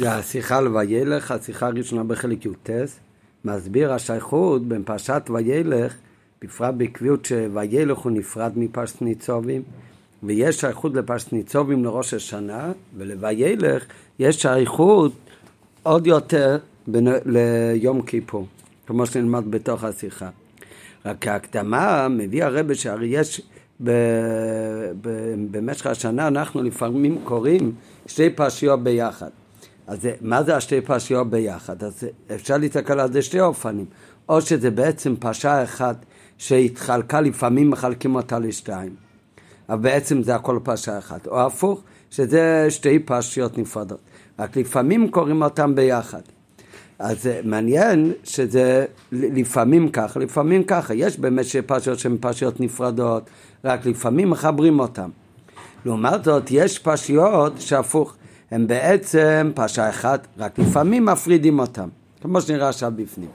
זה השיחה על וילך, השיחה הראשונה בחלק י"ט, מסביר השייכות בין פרשת וילך, בפרט בקביעות שוילך הוא נפרד מפרשת ניצובים, ויש שייכות לפרשת ניצובים לראש השנה, ולוילך יש שייכות עוד יותר בין, ליום כיפור, כמו שנלמד בתוך השיחה. רק כהקדמה מביא הרבה שהרי יש ב, ב, במשך השנה אנחנו לפעמים קוראים שתי פרשיות ביחד. אז מה זה השתי פרשיות ביחד? אז אפשר להסתכל על זה שתי אופנים. או שזה בעצם פרשה אחת שהתחלקה, לפעמים מחלקים אותה לשתיים. אבל בעצם זה הכל פרשה אחת. או הפוך, שזה שתי פרשיות נפרדות. רק לפעמים קוראים אותם ביחד. אז מעניין שזה לפעמים ככה, לפעמים ככה. יש באמת פרשיות שהן פרשיות נפרדות, רק לפעמים מחברים אותן. לעומת זאת, יש פרשיות שהפוך. הם בעצם פרשה אחת, רק לפעמים מפרידים אותם, כמו שנראה עכשיו בפנים.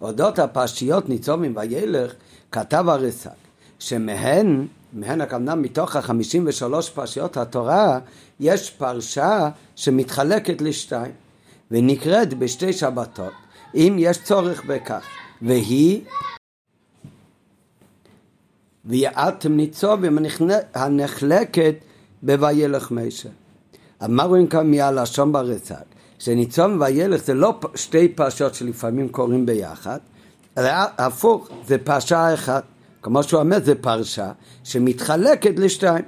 אודות הפרשיות ניצובים וילך, כתב הרס"ג, שמהן, מהן הכוונה מתוך החמישים ושלוש פרשיות התורה, יש פרשה שמתחלקת לשתיים, ונקראת בשתי שבתות, אם יש צורך בכך, והיא ויעתם ניצובים הנחלקת בוילך משה. מה רואים כאן מהלשון ברצג? שניצום וילך זה לא שתי פרשות שלפעמים קוראים ביחד, אלא הפוך, זה פרשה אחת. כמו שהוא אומר, זה פרשה שמתחלקת לשתיים.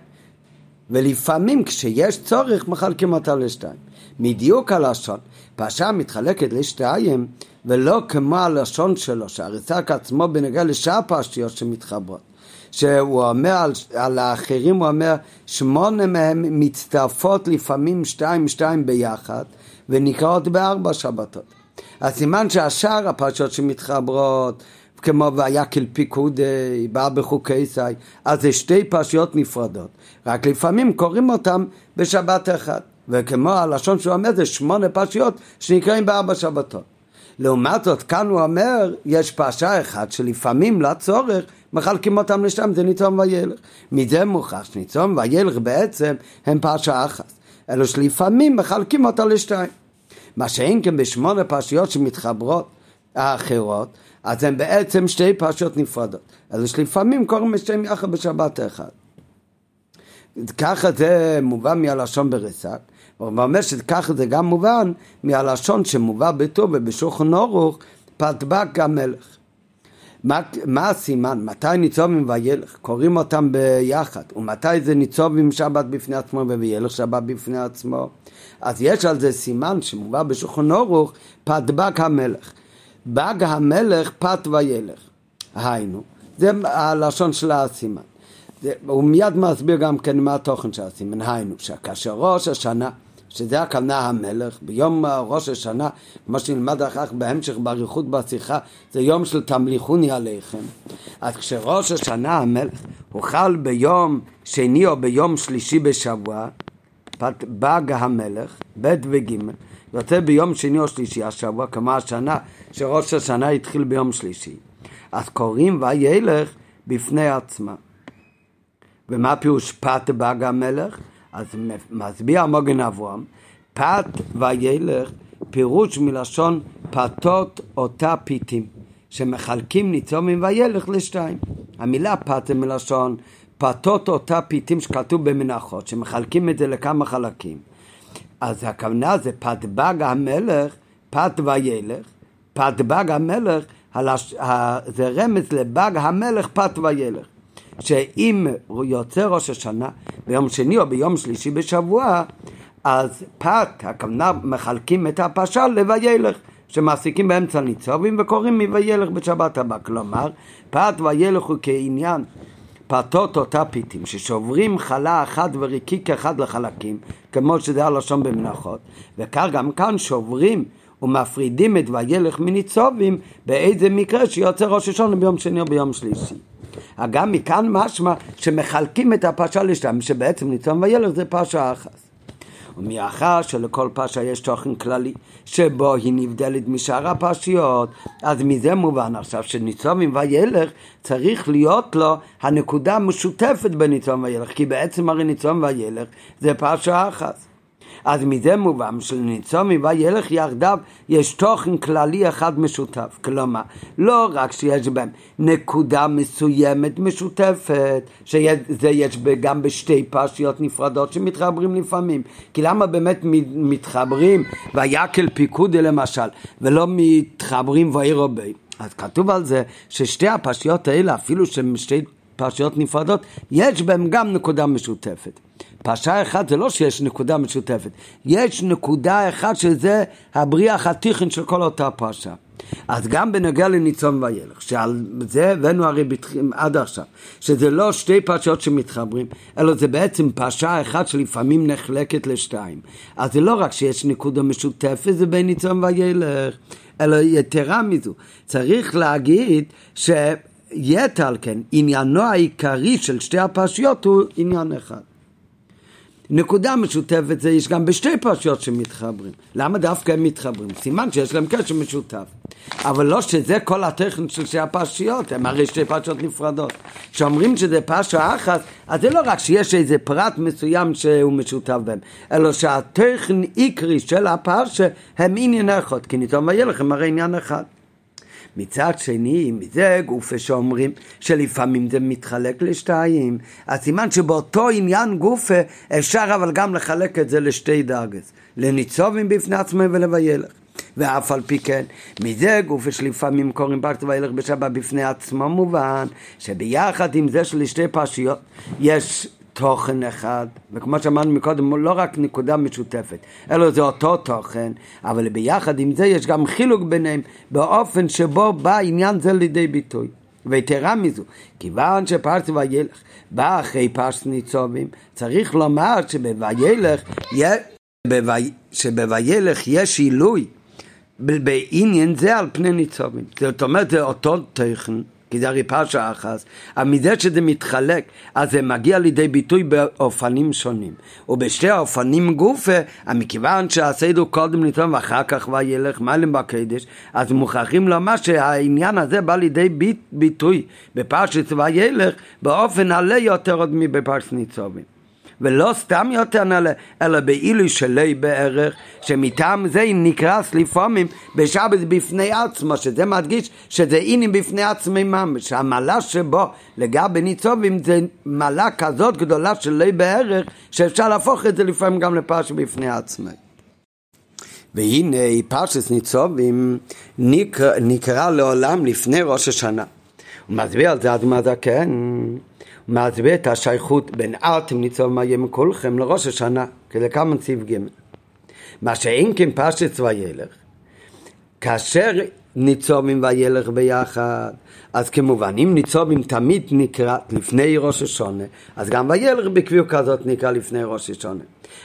ולפעמים כשיש צורך מחלקים אותה לשתיים. מדיוק הלשון, פרשה מתחלקת לשתיים ולא כמו הלשון שלו, שהריסק עצמו בנוגע לשאר פרשיות שמתחברות. שהוא אומר על, על האחרים, הוא אומר שמונה מהם מצטרפות לפעמים שתיים שתיים ביחד ונקראות בארבע שבתות. אז סימן שהשאר הפרשות שמתחברות כמו והיה כלפיקודי, בא בחוקי סי, אז זה שתי פרשיות נפרדות, רק לפעמים קוראים אותם בשבת אחת, וכמו הלשון שהוא אומר זה שמונה פרשיות שנקראים בארבע שבתות. לעומת זאת, כאן הוא אומר, יש פרשה אחת שלפעמים לצורך מחלקים אותם לשם, זה ניצום וילך. מזה מוכח שניצום וילך בעצם הם פרשה אחת. אלו שלפעמים מחלקים אותה לשתיים. מה שאין כן בשמונה פרשיות שמתחברות האחרות, אז הן בעצם שתי פרשיות נפרדות. אלו שלפעמים קוראים לשתיים יחד בשבת אחד. ככה זה מובן מהלשון ברסק. הוא אומר שככה זה גם מובן מהלשון שמובא בטוב ובשולחן אורוך פתבק המלך. מה, מה הסימן? מתי ניצובים וילך? קוראים אותם ביחד. ומתי זה ניצובים שבת בפני עצמו וילך שבת בפני עצמו? אז יש על זה סימן שמובא בשולחן אורוך פתבק המלך. בג המלך פת וילך. היינו, זה הלשון של הסימן. הוא מיד מסביר גם כן מה התוכן של הסימן. היינו, שכאשר ראש השנה שזה הכוונה המלך, ביום ראש השנה, כמו שנלמד אחר כך בהמשך באריכות בשיחה, זה יום של תמליכוני עליכם. אז כשראש השנה המלך הוא חל ביום שני או ביום שלישי בשבוע, בא המלך, ב' וג', יוצא ביום שני או שלישי השבוע, כמו השנה, שראש השנה התחיל ביום שלישי. אז קוראים וילך בפני עצמה. ומה פירוש פת בא המלך? אז מסביר המוגן אברהם, פת וילך פירוש מלשון פתות אותה פיתים, שמחלקים ניצומים וילך לשתיים. המילה פת זה מלשון פתות אותה פיתים שכתוב במנחות, שמחלקים את זה לכמה חלקים. אז הכוונה זה פת בג המלך, פת וילך, פת בג המלך, הלש... זה רמז לבג המלך פת וילך. שאם יוצא ראש השנה ביום שני או ביום שלישי בשבוע, אז פת, הכוונה מחלקים את הפרשה לוילך, שמעסיקים באמצע ניצובים וקוראים מוילך בשבת הבא. כלומר, פת וילך הוא כעניין פתות אותה פיתים, ששוברים חלה אחת וריקיק אחד לחלקים, כמו שזה הלשון במנחות, וכך גם כאן שוברים ומפרידים את וילך מניצובים באיזה מקרה שיוצא ראש השונה ביום שני או ביום שלישי. גם מכאן משמע שמחלקים את הפרשה לשתיים, שבעצם ניצום וילך זה פרשה אחת. ומאחר שלכל פרשה יש תוכן כללי שבו היא נבדלת משאר הפרשיות, אז מזה מובן עכשיו שניצומים וילך צריך להיות לו הנקודה המשותפת בניצום וילך, כי בעצם הרי ניצום וילך זה פרשה אחת. אז מזה מובן שלניצומים וילך יחדיו יש תוכן כללי אחד משותף. כלומר, לא רק שיש בהם נקודה מסוימת משותפת, שזה יש גם בשתי פרשיות נפרדות שמתחברים לפעמים. כי למה באמת מתחברים ויקל פיקודי למשל, ולא מתחברים ואירו בי? אז כתוב על זה ששתי הפרשיות האלה, אפילו שהן שתי פרשיות נפרדות, יש בהן גם נקודה משותפת. פרשה אחת זה לא שיש נקודה משותפת, יש נקודה אחת שזה הבריח התיכון של כל אותה פרשה. אז גם בנוגע לניצום וילך, שעל זה הבאנו הרי בתחים, עד עכשיו, שזה לא שתי פרשות שמתחברים, אלא זה בעצם פרשה אחת שלפעמים נחלקת לשתיים. אז זה לא רק שיש נקודה משותפת, זה בין ניצום וילך, אלא יתרה מזו, צריך להגיד שיתר על כן, עניינו העיקרי של שתי הפרשיות הוא עניין אחד. נקודה משותפת זה יש גם בשתי פרשיות שמתחברים. למה דווקא הם מתחברים? סימן שיש להם קשר משותף. אבל לא שזה כל הטכן של שתי הפרשיות, הם הרי שתי פרשיות נפרדות. כשאומרים שזה פרשה אחת, אז זה לא רק שיש איזה פרט מסוים שהוא משותף בהם, אלא שהטכן עיקרי של הפרשה הם עניין אחד, כי ניתן ויהיה לכם הרי עניין אחד. מצד שני, מזה גופה שאומרים שלפעמים זה מתחלק לשתיים, אז סימן שבאותו עניין גופה אפשר אבל גם לחלק את זה לשתי דרגס, לניצובים בפני עצמם ולווילך. ואף על פי כן, מזה גופה שלפעמים קוראים פרשת וילך בשבת בפני עצמו מובן שביחד עם זה של שתי פרשיות יש תוכן אחד, וכמו שאמרנו מקודם, לא רק נקודה משותפת, אלא זה אותו תוכן, אבל ביחד עם זה יש גם חילוק ביניהם באופן שבו בא עניין זה לידי ביטוי. ויתרה מזו, כיוון שפרס וילך בא אחרי פרס ניצובים, צריך לומר שבוילך, שבוילך יש עילוי בעניין זה על פני ניצובים. זאת אומרת, זה אותו תוכן. כי זה הרי פרשה אחת, אבל מזה שזה מתחלק, אז זה מגיע לידי ביטוי באופנים שונים. ובשתי האופנים גופה, מכיוון שהסדר קודם ניתן ואחר כך וילך מעלים בקדש, אז מוכרחים לומר שהעניין הזה בא לידי ביט, ביטוי בפרשת וילך באופן עלה יותר עוד מבפרשת ניצובים. ולא סתם יותר נעלה, אלא באילו שלי בערך, שמטעם זה נקרס לפעמים בשבת בפני עצמו, שזה מדגיש שזה אינים בפני ממש, שהמעלה שבו לגבי ניצובים זה מעלה כזאת גדולה של לי בערך, שאפשר להפוך את זה לפעמים גם לפרש בפני עצמי. והנה פרשת ניצובים נקרא, נקרא לעולם לפני ראש השנה. הוא מסביר על זה אדמה זקן. מסביר את השייכות בין ארתם ניצוב מאיים כולכם לראש השנה, כדקמן ציב ג' מה שאין כן פשט וילך, כאשר ניצובים וילך ביחד, אז כמובן, אם ניצובים תמיד נקרא לפני ראש השונה, אז גם וילך בקביעות כזאת נקרא לפני ראש השונה.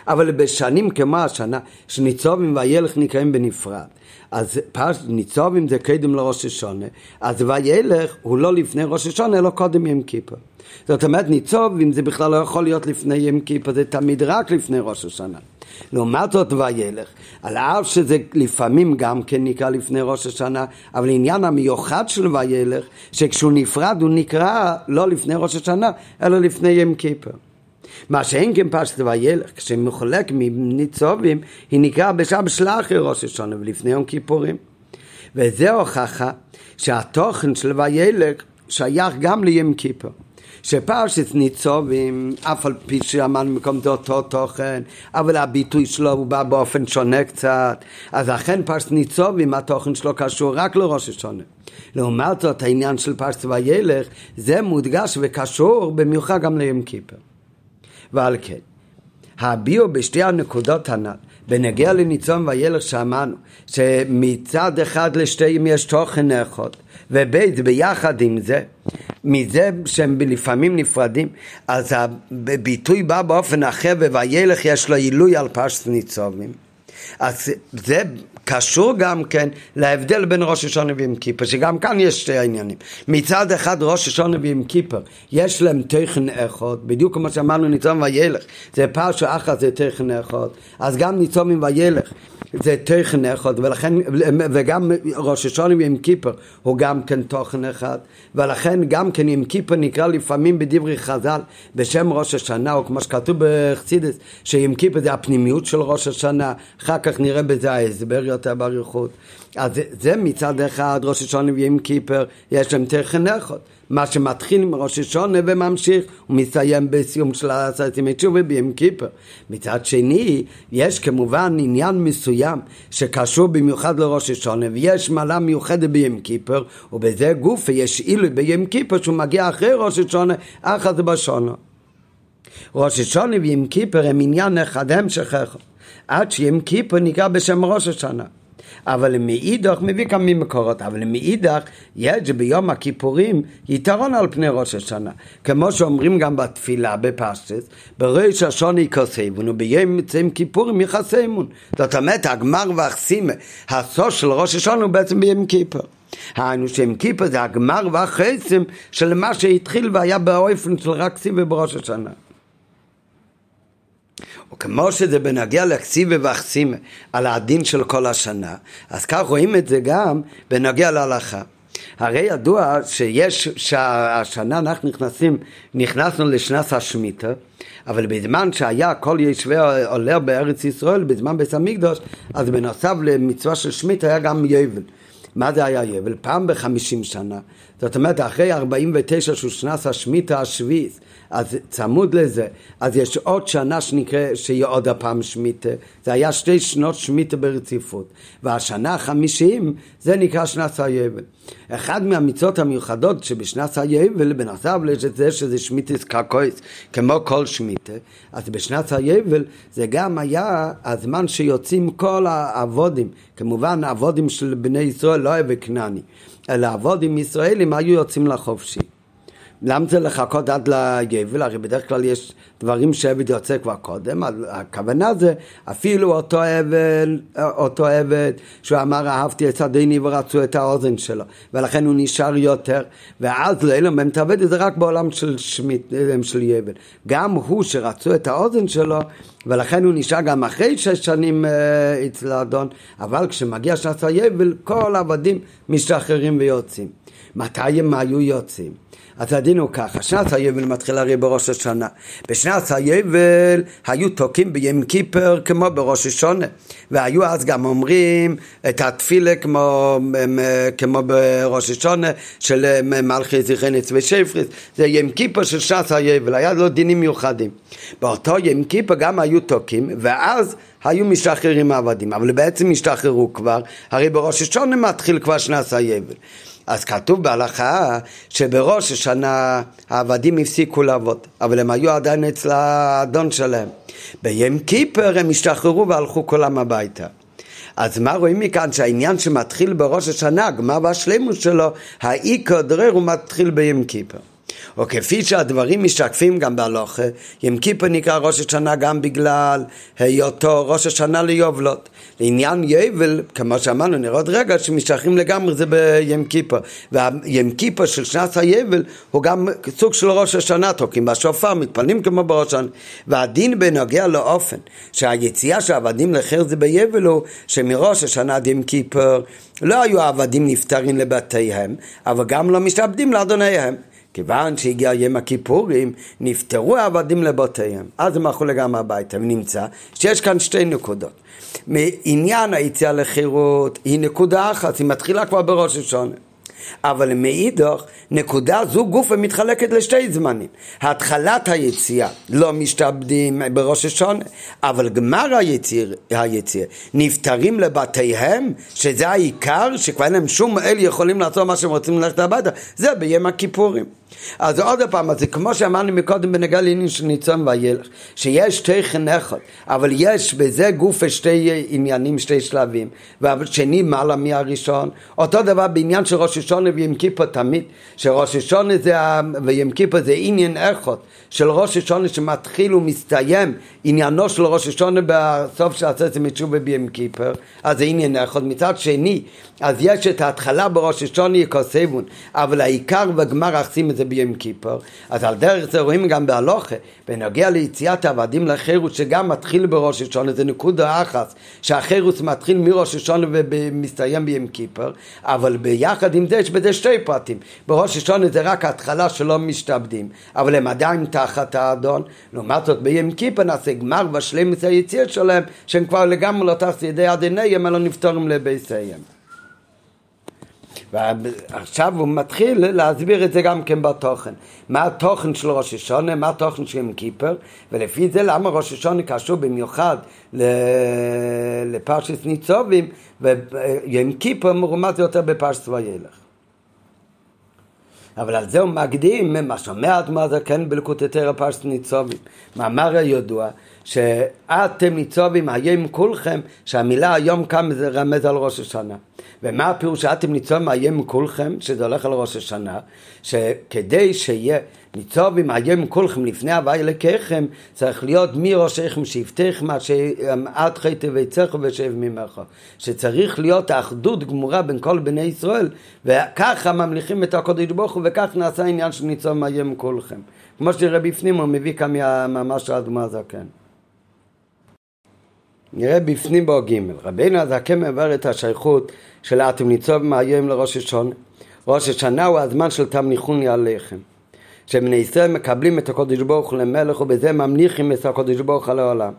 אבל בשנים כמו השנה, שניצובים וילך נקראים בנפרד. אז פרש ניצובים זה קדם לראש השונה, אז וילך הוא לא לפני ראש השונה, אלא קודם ים כיפר. זאת אומרת, ניצוב, אם זה בכלל לא יכול להיות לפני ים כיפה, זה תמיד רק לפני ראש השנה. לעומת זאת וילך, על אף שזה לפעמים גם כן נקרא לפני ראש השנה, אבל עניין המיוחד של וילך, שכשהוא נפרד הוא נקרא לא לפני ראש השנה, אלא לפני ים כיפה. מה שאין כן פשט וילך, כשמחולק מניצובים, היא נקרא בשעה שלאחרי ראש השנה ולפני יום כיפורים. וזה הוכחה שהתוכן של וילך שייך גם לים כיפור. שפרשת ניצובים, אף על פי שאמרנו מקום זה אותו תוכן, אבל הביטוי שלו הוא בא באופן שונה קצת, אז אכן פרשת ניצובים, התוכן שלו קשור רק לראש השונה. לעומת זאת, העניין של פרשת וילך, זה מודגש וקשור במיוחד גם ליום כיפר. ועל כן, הביאו בשתי הנקודות הנ"ל, בנגיע לניצום וילך שאמרנו, שמצד אחד לשתיהם יש תוכן אחד, ובית ביחד עם זה, מזה שהם לפעמים נפרדים, אז הביטוי בא באופן אחר, ווילך יש לו עילוי על פשט ניצובים. אז זה קשור גם כן להבדל בין ראש השונה ויום כיפר, שגם כאן יש שתי עניינים. מצד אחד ראש השונה ויום כיפר, יש להם תכן אחד, בדיוק כמו שאמרנו ניצום וילך, זה פרשו אחת זה תכן אחד, אז גם ניצומים וילך זה תכן אחד, ולכן, וגם ראש השונה ויום כיפר הוא גם כן תוכן אחד, ולכן גם כן יום כיפר נקרא לפעמים בדברי חז"ל בשם ראש השנה, או כמו שכתוב בחסידס, שיום כיפר זה הפנימיות של ראש השנה, אחר כך נראה בזה ההסבר יותר באריכות. אז זה, זה מצד אחד ראש השונה ויום כיפר, יש להם תכן אחד. מה שמתחיל עם ראש השונה וממשיך ומסתיים בסיום של עשרת ימי תשובה ביום כיפר. מצד שני, יש כמובן עניין מסוים שקשור במיוחד לראש השונה ויש מעלה מיוחדת ביום כיפר ובזה גוף יש עילוי ביום כיפר שהוא מגיע אחרי ראש השונה, זה בשונה. ראש השונה ויום כיפר הם עניין אחד המשך אחד. עד שיום כיפר נקרא בשם ראש השנה. אבל מאידך מביא כמה מקורות, אבל מאידך יש ביום הכיפורים יתרון על פני ראש השנה. כמו שאומרים גם בתפילה בפשטס, בראש השונה יכוסבון וביום יום כיפורים יכסמון. זאת אומרת, הגמר והחסימה, הסוף של ראש השנה הוא בעצם ביום כיפור. היינו שיום כיפור זה הגמר והחסם של מה שהתחיל והיה באופן של רק סיבה בראש השנה. וכמו שזה בנגיע לכסיבה ואחסימה על הדין של כל השנה, אז כך רואים את זה גם בנגיע להלכה. הרי ידוע שיש, שהשנה אנחנו נכנסים, נכנסנו לשנת השמיטה, אבל בזמן שהיה כל ישבי עולה בארץ ישראל, בזמן בית המקדוש, אז בנוסף למצווה של שמיטה היה גם יבל. מה זה היה יבל? פעם בחמישים שנה. זאת אומרת, אחרי ארבעים ותשע של שנת השמיטה השביעית, אז צמוד לזה, אז יש עוד שנה שנקרא, שיהיה עוד הפעם שמיטה, זה היה שתי שנות שמיטה ברציפות, והשנה החמישים זה נקרא שנת היבל. אחד מהמצוות המיוחדות שבשנת היבל, בנוסף לזה שזה שמיטיס קרקויס, כמו כל שמיטה, אז בשנת היבל זה גם היה הזמן שיוצאים כל העבודים, כמובן העבודים של בני ישראל, לא היה וכנעני, אלא העבודים ישראלים היו יוצאים לחופשי. למה זה לחכות עד ליבל? הרי בדרך כלל יש דברים שעבד יוצא כבר קודם, הכוונה זה אפילו אותו עבד, אותו עבד שהוא אמר אהבתי את עדיני ורצו את האוזן שלו ולכן הוא נשאר יותר ואז תעבד את זה רק בעולם של שמית, של יבל גם הוא שרצו את האוזן שלו ולכן הוא נשאר גם אחרי שש שנים אה, אצל האדון אבל כשמגיע שנת היבל כל העבדים משתחררים ויוצאים מתי הם היו יוצאים? אז הדין הוא ככה, שנת היבל מתחיל הרי בראש השנה. בשנת היבל היו תוקעים ביום כיפר כמו בראש השונה. והיו אז גם אומרים את התפילה כמו, כמו בראש השונה של מלכי זיכרנס ושפריס. זה יום כיפר של שנת היבל, היה לו דינים מיוחדים. באותו יום כיפר גם היו תוקעים, ואז היו משתחררים העבדים, אבל בעצם השתחררו כבר, הרי בראש השונה מתחיל כבר שנת היבל. אז כתוב בהלכה שבראש השנה העבדים הפסיקו לעבוד, אבל הם היו עדיין אצל האדון שלהם. ביום כיפר הם השתחררו והלכו כולם הביתה. אז מה רואים מכאן? שהעניין שמתחיל בראש השנה, הגמר והשלימות שלו, העיקר דרר הוא מתחיל ביום כיפר. או כפי שהדברים משתקפים גם בהלוכה, יום כיפר נקרא ראש השנה גם בגלל היותו ראש השנה ליובלות. לעניין יבל, כמו שאמרנו, נראה עוד רגע שמשתייכים לגמרי זה ביום כיפר. והיום כיפר של שנת היבל הוא גם סוג של ראש השנה, תוקעים בשופר, מתפללים כמו בראש השנה. והדין בנוגע לאופן שהיציאה של העבדים לחיר זה ביבל הוא שמראש השנה עד יום כיפר לא היו העבדים נפטרים לבתיהם, אבל גם לא משתעבדים לאדוניהם. כיוון שהגיע יום הכיפורים, נפטרו העבדים לבתיהם. אז הם הלכו לגמרי הביתה, ונמצא שיש כאן שתי נקודות. מעניין היציאה לחירות היא נקודה אחת, היא מתחילה כבר בראש השונה. אבל מאידך, נקודה זו גופה מתחלקת לשתי זמנים. התחלת היציאה לא משתעבדים בראש השונה, אבל גמר היציאה, היציאה נפטרים לבתיהם, שזה העיקר, שכבר אין להם שום אל יכולים לעשות מה שהם רוצים ללכת הביתה, זה ביום הכיפורים. אז עוד פעם, זה כמו שאמרנו מקודם בנגע לעניין של ניצון וילך, שיש תכן אחד, אבל יש בזה גוף שתי עניינים, שתי שלבים, והשני מעלה מהראשון, אותו דבר בעניין של ראש השונה ויום כיפור תמיד, שראש השונה זה, ויום כיפור זה עניין אחד של ראש השונה שמתחיל ומסתיים, עניינו של ראש השונה בסוף של עשרת מתשובה ביום כיפור, אז זה עניין אחד. מצד שני, אז יש את ההתחלה בראש השונה יקוסבון, אבל העיקר והגמר עושים את זה ביום כיפור, אז על דרך זה רואים גם בהלוכה, בנוגע ליציאת העבדים לחירות שגם מתחיל בראש השונה, זה נקודה אחת, שהחירות מתחיל מראש השונה ומסתיים ביום כיפור, אבל ביחד עם זה יש בזה שתי פרטים, בראש השונה זה רק התחלה שלא משתעבדים, אבל הם עדיין תחת האדון, לעומת זאת ביום כיפור נעשה גמר ושלמת היציאה שלהם, שהם כבר לגמרי לא תחת ידי אדוניהם, אלא נפטרים לבייסיהם. ועכשיו הוא מתחיל להסביר את זה גם כן בתוכן. מה התוכן של ראש השונה, מה התוכן של יום כיפר, ולפי זה למה ראש השונה קשור במיוחד לפרשת ניצובים, ויום כיפר מרומז יותר בפרשת וילך. אבל על זה הוא מקדים מה שאומר אדמה זקן בלקוט יותר הפרשת ניצובים. מאמר הידוע שאתם ניצובים היום כולכם, שהמילה היום כאן זה רמז על ראש השנה. ומה הפירוש שאתם ניצובים היום כולכם, שזה הולך על ראש השנה, שכדי שיהיה ניצובים היום כולכם לפני הווי אלוקיכם, צריך להיות מראשיכם שבטיכם עד חי תביצך ושב ממך. שצריך להיות האחדות גמורה בין כל בני ישראל, וככה ממליכים את הקודש ברוך הוא, וכך נעשה העניין של ניצובים היום כולכם. כמו שנראה בפנים, הוא מביא כאן של האדמה הזקן. נראה בפנים בו ג' רבינו הזקן מעבר את השייכות של אתם ניצוב מהיום לראש השונה. ראש השנה הוא הזמן של תמניחוני עליכם. שבני ישראל מקבלים את הקודש ברוך הוא למלך ובזה ממליכים את הקודש ברוך על העולם.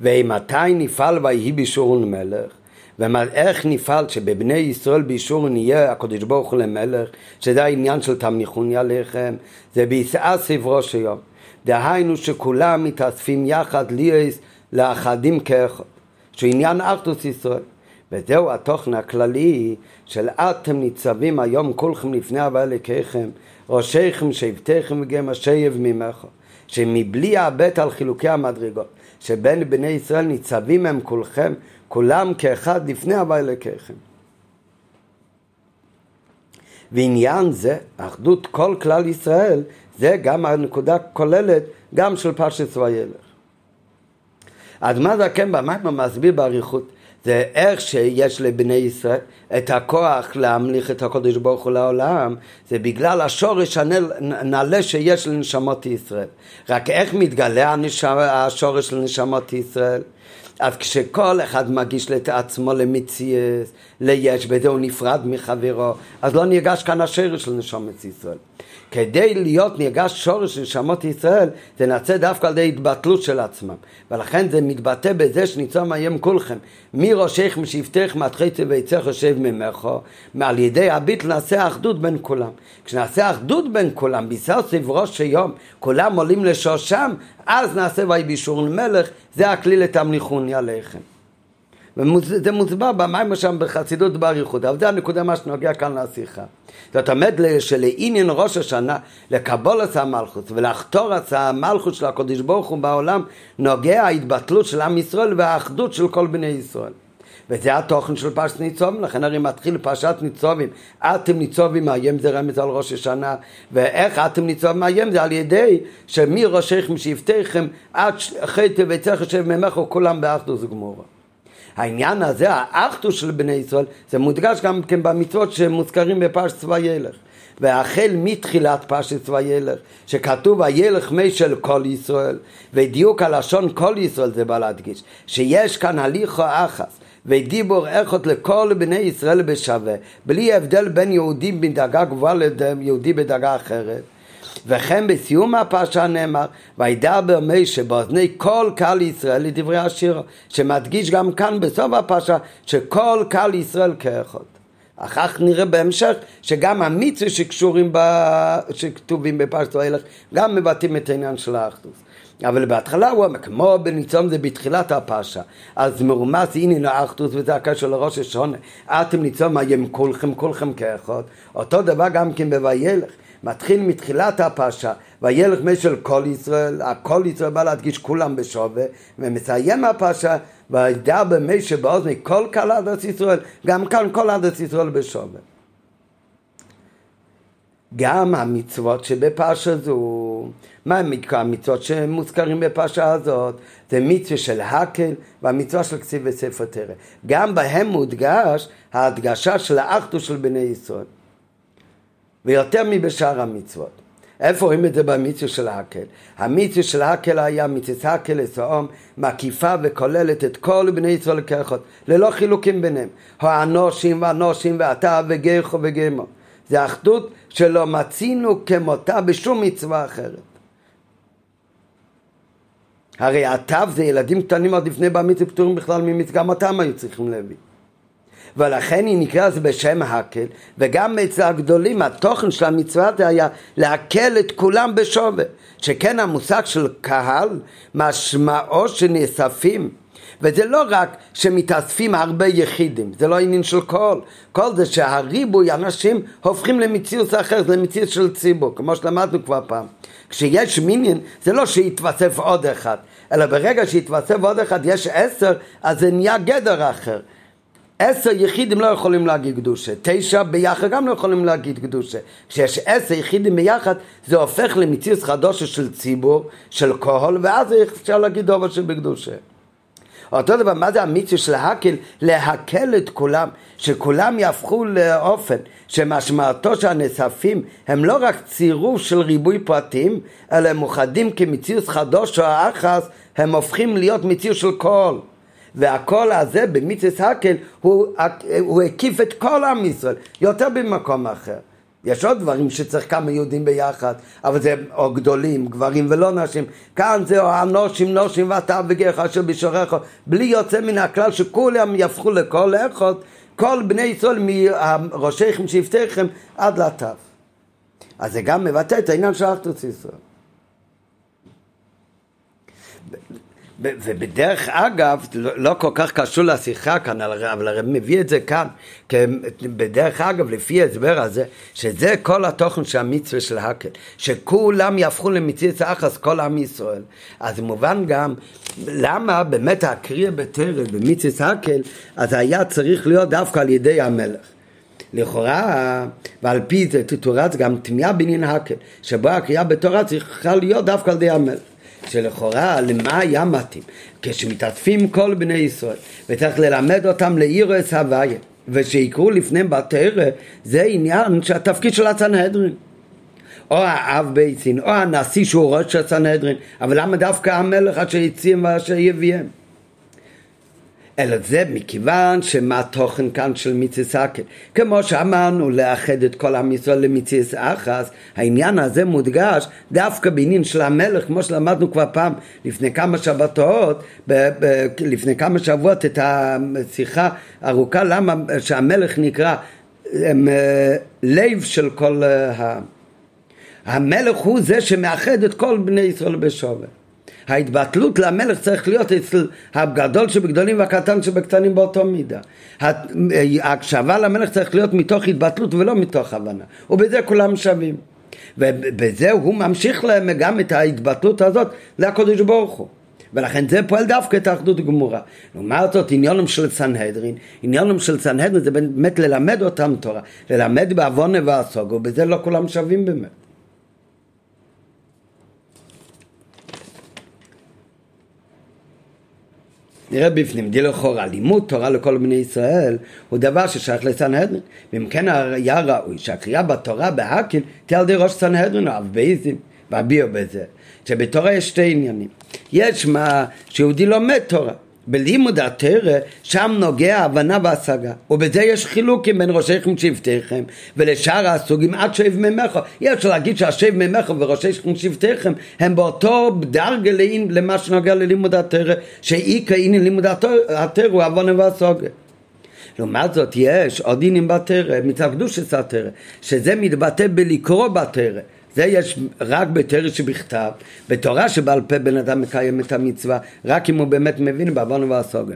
ומתי נפעל ויהי בישורון מלך? ואיך נפעל שבבני ישראל בישורון יהיה הקודש ברוך הוא למלך? שזה העניין של תמניחוני עליכם. זה בישאה סברו של יום. דהיינו שכולם מתאספים יחד ליאס לאחדים כאחד. שהוא עניין אחדוס ישראל. וזהו התוכן הכללי של אתם ניצבים היום כולכם לפני הבא אלוקיכם, ראשיכם, שבטיכם וגם השייב ממך, שמבלי הבט על חילוקי המדרגות, שבין בני ישראל ניצבים הם כולכם, כולם כאחד לפני הבא אלוקיכם. ועניין זה, אחדות כל כלל ישראל, זה גם הנקודה כוללת גם של פרשת וילך. אז מה זה כן במים מסביר באריכות זה איך שיש לבני ישראל את הכוח להמליך את הקודש ברוך הוא לעולם, זה בגלל השורש הנעלה שיש לנשמות ישראל. רק איך מתגלה השורש לנשמות ישראל? אז כשכל אחד מגיש את עצמו למציאות, ליש, בזה הוא נפרד מחברו, אז לא נרגש כאן השרש של נשמת ישראל. כדי להיות נרגש שורש של נשמות ישראל, זה נעשה דווקא על ידי התבטלות של עצמם. ולכן זה מתבטא בזה שניצור מאיים כולכם. מראשך משבטך מתחי ויצא חושב ממךו, על ידי הביט נעשה אחדות בין כולם. כשנעשה אחדות בין כולם, בישר סברו של יום, כולם עולים לשושם, אז נעשה ויהי בישורון מלך, זה הכלי לתמליכוני עליכם. וזה מוסבר במים שם בחסידות באריכות, אבל זה הנקודה מה שנוגע כאן לשיחה. זאת אומרת שלעניין ראש השנה, לקבול את המלכות ולחתור את המלכות של הקודש ברוך הוא בעולם, נוגע ההתבטלות של עם ישראל והאחדות של כל בני ישראל. וזה התוכן של פרשת ניצובים, לכן הרי מתחיל פרשת ניצובים. אתם ניצובים מאיים זה רמז על ראש השנה, ואיך אתם ניצובים מאיים זה על ידי שמראשיכם שבטיכם עד חטא וצריך לשב ממך כולם באחדות גמורה. העניין הזה, האחדוס של בני ישראל, זה מודגש גם כן במצוות שמוזכרים בפרשת צבא ילך. והחל מתחילת פרשת צבא ילך, שכתוב הילך מי של כל ישראל, ודיוק הלשון כל ישראל זה בא להדגיש, שיש כאן הליכו אחס, ודיבור איכות לכל בני ישראל בשווה, בלי הבדל בין יהודים בדרגה גבוהה ליהודי בדרגה אחרת. וכן בסיום הפרשה נאמר, וידבר משה באוזני כל קהל ישראל לדברי השיר, שמדגיש גם כאן בסוף הפרשה שכל קהל ישראל כאחד. אחר כך נראה בהמשך שגם המצווה שקשורים, ב... שכתובים בפרשת הילך, גם מבטאים את העניין של האחדוס. אבל בהתחלה הוא אומר, כמו בניצום זה בתחילת הפרשה, אז מרומז הנה לאחדוס וזה הקשר לראש השונה, אתם ניצום היום כולכם, כולכם כאחד, אותו דבר גם כן בוילך. מתחיל מתחילת הפרשה, וילך מי של כל ישראל, הכל ישראל בא להדגיש כולם בשווה, ומסיים הפרשה, וידע במי שבאוזני כל קהל ארץ ישראל, גם כאן כל ארץ ישראל בשווה. גם המצוות שבפרשה זו, מה המצוות שמוזכרים בפרשה הזאת? זה מצווה של הקל והמצווה של כתיב בספר תרא. גם בהם מודגש ההדגשה של האחדות של בני ישראל. ויותר מבשאר המצוות. איפה רואים את זה במצווה של הקל? המצווה של הקל היה מצווה הקל לסעום, מקיפה וכוללת את כל בני ישראל כאחד, ללא חילוקים ביניהם. האנושים והנושים ואתה וגרחו וגרמו. זה אחדות שלא מצינו כמותה בשום מצווה אחרת. הרי התו זה ילדים קטנים עוד לפני בר מצווה פטורים בכלל ממצווה, גם אותם היו צריכים להביא. ולכן היא נקראת בשם הקל, וגם אצל הגדולים התוכן של המצווה זה היה להקל את כולם בשווה, שכן המושג של קהל משמעו שנאספים וזה לא רק שמתאספים הרבה יחידים, זה לא עניין של קול, קול זה שהריבוי אנשים הופכים למציאות אחרת, למציאות של ציבור, כמו שלמדנו כבר פעם. כשיש מיניון, זה לא שיתווסף עוד אחד, אלא ברגע שיתווסף עוד אחד, יש עשר, אז זה נהיה גדר אחר. עשר יחידים לא יכולים להגיד קדושה, תשע ביחד גם לא יכולים להגיד קדושה. כשיש עשר יחידים ביחד, זה הופך למציאות חדושה של ציבור, של קהל, ואז אפשר להגיד דובר שבקדושה. אותו דבר, מה זה המצווה של להקל? להקל את כולם, שכולם יהפכו לאופן שמשמעתו שהנאספים הם לא רק צירוף של ריבוי פרטים, אלא הם מאוחדים כמציאות חדוש או האחס, הם הופכים להיות מציאות של קול. והקול הזה במצווה הקל הוא, הוא הקיף את כל עם ישראל, יותר במקום אחר. יש עוד דברים שצריך כמה יהודים ביחד, אבל זה או גדולים, גברים ולא נשים. כאן זה או הנושים, נושים ואתה וגרך אשר בשורך, בלי יוצא מן הכלל שכולם יהפכו לכל אחד, כל בני ישראל מראשיכם, שבטיכם עד לטף. אז זה גם מבטא את העניין של אחדות ישראל. ובדרך אגב, לא, לא כל כך קשור לשיחה כאן, אבל הרי מביא את זה כאן, בדרך אגב, לפי ההסבר הזה, שזה כל התוכן של המצווה של הקל, שכולם יהפכו למצווה אחס כל עם ישראל. אז מובן גם למה באמת הקריאה בטרם, במצווה הקל, אז היה צריך להיות דווקא על ידי המלך. לכאורה, ועל פי זה תתורץ גם תמיהה בעניין הקל, שבו הקריאה בתורה צריכה להיות דווקא על ידי המלך. שלכאורה למה היה מתאים? כשמתעטפים כל בני ישראל וצריך ללמד אותם לאירס הוויה ושיקראו לפניהם בתרא זה עניין שהתפקיד של הסנהדרין או האב ביצין או הנשיא שהוא ראש הסנהדרין אבל למה דווקא המלך אשר הציעים ואשר יביאם? אלא זה מכיוון שמה התוכן כאן של מיציס אקל. כמו שאמרנו, לאחד את כל עם ישראל למיציס אחס, העניין הזה מודגש דווקא בעניין של המלך, כמו שלמדנו כבר פעם לפני כמה שבתות, ב- ב- לפני כמה שבועות את השיחה ארוכה, למה שהמלך נקרא הם, אה, לב של כל ה... המלך הוא זה שמאחד את כל בני ישראל בשובר. ההתבטלות למלך צריך להיות אצל הגדול שבגדולים והקטן שבקטנים באותו מידה. ההקשבה למלך צריך להיות מתוך התבטלות ולא מתוך הבנה, ובזה כולם שווים. ובזה הוא ממשיך להם גם את ההתבטלות הזאת לקדוש ברוך הוא. ולכן זה פועל דווקא את האחדות הגמורה. לעומת זאת עניונם של סנהדרין, עניונם של סנהדרין זה באמת ללמד אותם תורה, ללמד בעוונה והסוגו, ובזה לא כולם שווים באמת. נראה בפנים, די לכאורה, לימוד תורה לכל בני ישראל הוא דבר ששייך לסנהדרין. ואם כן היה ראוי שהקריאה בתורה בהקל תהיה על ידי ראש סנהדרין או אב בייזים בזה. שבתורה יש שתי עניינים. יש מה שיהודי לומד תורה בלימוד התרא, שם נוגע הבנה והשגה. ובזה יש חילוקים בין ראשיכם שבטיכם ולשאר הסוגים עד שב ממך. יש להגיד שהשב ממך וראשיכם שבטיכם הם באותו דרגה למה שנוגע ללימוד התרא, שאיכא הנה לימוד התרא הוא הבנה והשגה. לעומת זאת יש עוד עניינים בתרא, מצד קדושת התרא, שזה מתבטא בלקרוא בתרא. זה יש רק בתרא שבכתב, בתורה שבעל פה בן אדם מקיים את המצווה, רק אם הוא באמת מבין בעוון ובסוגר.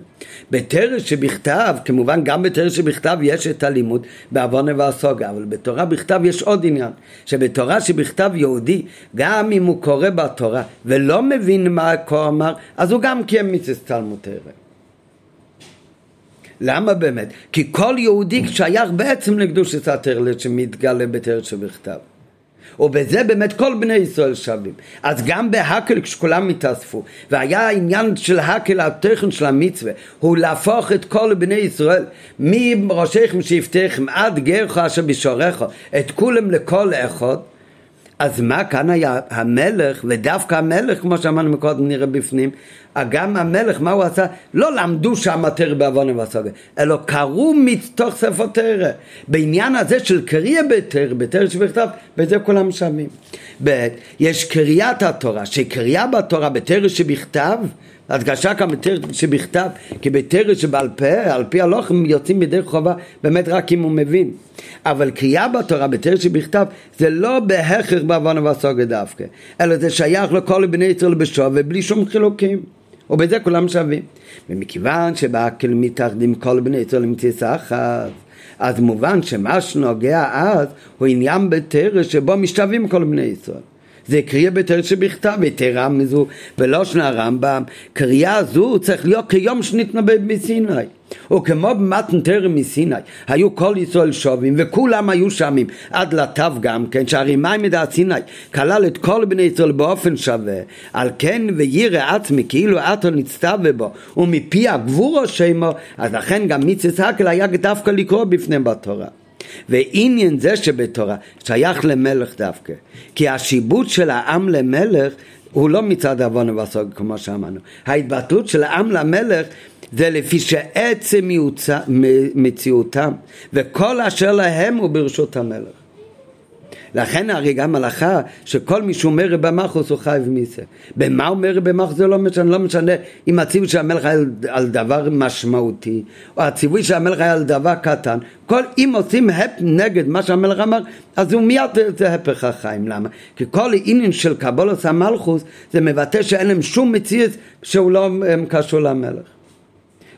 בתרא שבכתב, כמובן גם בתרא שבכתב יש את הלימוד בעוון ובסוגר, אבל בתורה בכתב יש עוד עניין, שבתורה שבכתב יהודי, גם אם הוא קורא בתורה ולא מבין מה הכה אמר, אז הוא גם קיים מצווה תלמוד תרא. למה באמת? כי כל יהודי שייך בעצם לקדושת התרלת שמתגלה בתרא שבכתב. ובזה באמת כל בני ישראל שווים. אז גם בהקל כשכולם התאספו, והיה העניין של הקל התוכן של המצווה, הוא להפוך את כל בני ישראל, מראשיכם שבטיכם עד גרך אשר בשורך, את כולם לכל אחד, אז מה כאן היה המלך, ודווקא המלך, כמו שאמרנו מקודם, נראה בפנים, גם המלך, מה הוא עשה? לא למדו שם תרא בעוון ובסוגיה, אלא קראו מתוך ספר תרא. בעניין הזה של קריאה בתרא, בתרא שבכתב, בזה כולם שווים. ב', יש קריאת התורה, שקריאה בתורה בתרא שבכתב, הדגשה כאן בתרא שבכתב, כי בתרא שבעל פה, על פי הלוך, הם יוצאים בדרך חובה, באמת רק אם הוא מבין. אבל קריאה בתורה, בתרא שבכתב, זה לא בהכרח בעוון ובסוגיה דווקא, אלא זה שייך לכל בני ישראל בשווה, ובלי שום חילוקים. ובזה כולם שווים. ומכיוון שבהקל מתאחדים כל בני ישראל למציאות אחת, אז מובן שמה שנוגע אז הוא עניין בתרא שבו משתווים כל בני ישראל. זה קריאה בתרא שבכתב, יתרה מזו, ולא שנה הרמב"ם, קריאה זו צריך להיות כיום שניתנה בסיני. וכמו במתן תרם מסיני, היו כל ישראל שווים, וכולם היו שמים, עד לתו גם כן, שהרי מים מדעת סיני? כלל את כל בני ישראל באופן שווה, על כן וירא עצמי כאילו עתו נצטווה בו, ומפי הגבורו שמו, אז לכן גם מיצס הקל היה דווקא לקרוא בפניהם בתורה. ועניין זה שבתורה שייך למלך דווקא, כי השיבוט של העם למלך הוא לא מצד עוון ובסוג כמו שאמרנו. ההתבטאות של העם למלך זה לפי שעצם מציאותם וכל אשר להם הוא ברשות המלך. לכן הרי גם הלכה שכל מי שאומר במחוס הוא חייב מיסה. במה אומר במחוס זה לא משנה, לא משנה אם הציווי של המלך היה על דבר משמעותי או הציווי של המלך היה על דבר קטן. כל, אם עושים הפ נגד מה שהמלך אמר אז הוא מיד זה הפך החיים. למה? כי כל עניין של קבולת המלכוס זה מבטא שאין להם שום מציאות שהוא לא קשור למלך.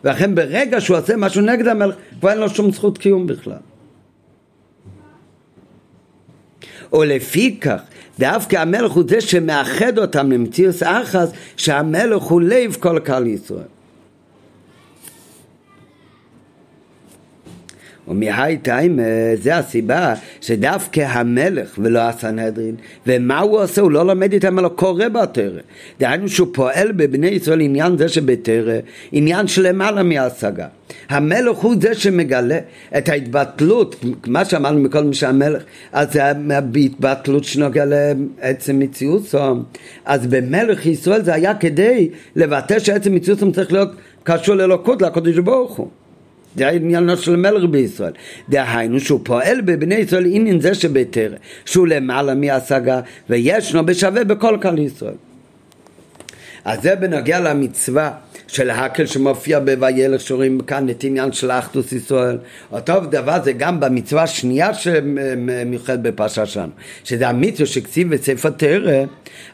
ולכן ברגע שהוא עושה משהו נגד המלך כבר אין לו שום זכות קיום בכלל. ולפי כך דווקא המלך הוא זה שמאחד אותם למציאות אחס שהמלך הוא לב כל קהל ישראל ומהי טיימה, זה הסיבה שדווקא המלך ולא הסנהדרין, ומה הוא עושה? הוא לא לומד איתם אלא קורא בתרא. דהיינו שהוא פועל בבני ישראל עניין זה שבתרא, עניין שלמעלה מהשגה. המלך הוא זה שמגלה את ההתבטלות, מה שאמרנו מקודם שהמלך, אז זה בהתבטלות שנוגע לעצם מציאות, אז במלך ישראל זה היה כדי לבטא שעצם מציאות צריך להיות קשור לאלוקות, לקודש ברוך הוא. זה העניין של מלך בישראל. דהיינו שהוא פועל בבני ישראל עניין זה שבתרא, שהוא למעלה מהשגה וישנו בשווה בכל קהל ישראל. אז זה בנוגע למצווה של הקל שמופיע ב"וילך" שרואים כאן את עניין של אחדוס ישראל. אותו דבר זה גם במצווה השנייה שמיוחדת בפרשה שלנו, שזה המצווה שכתיב בספר תרא,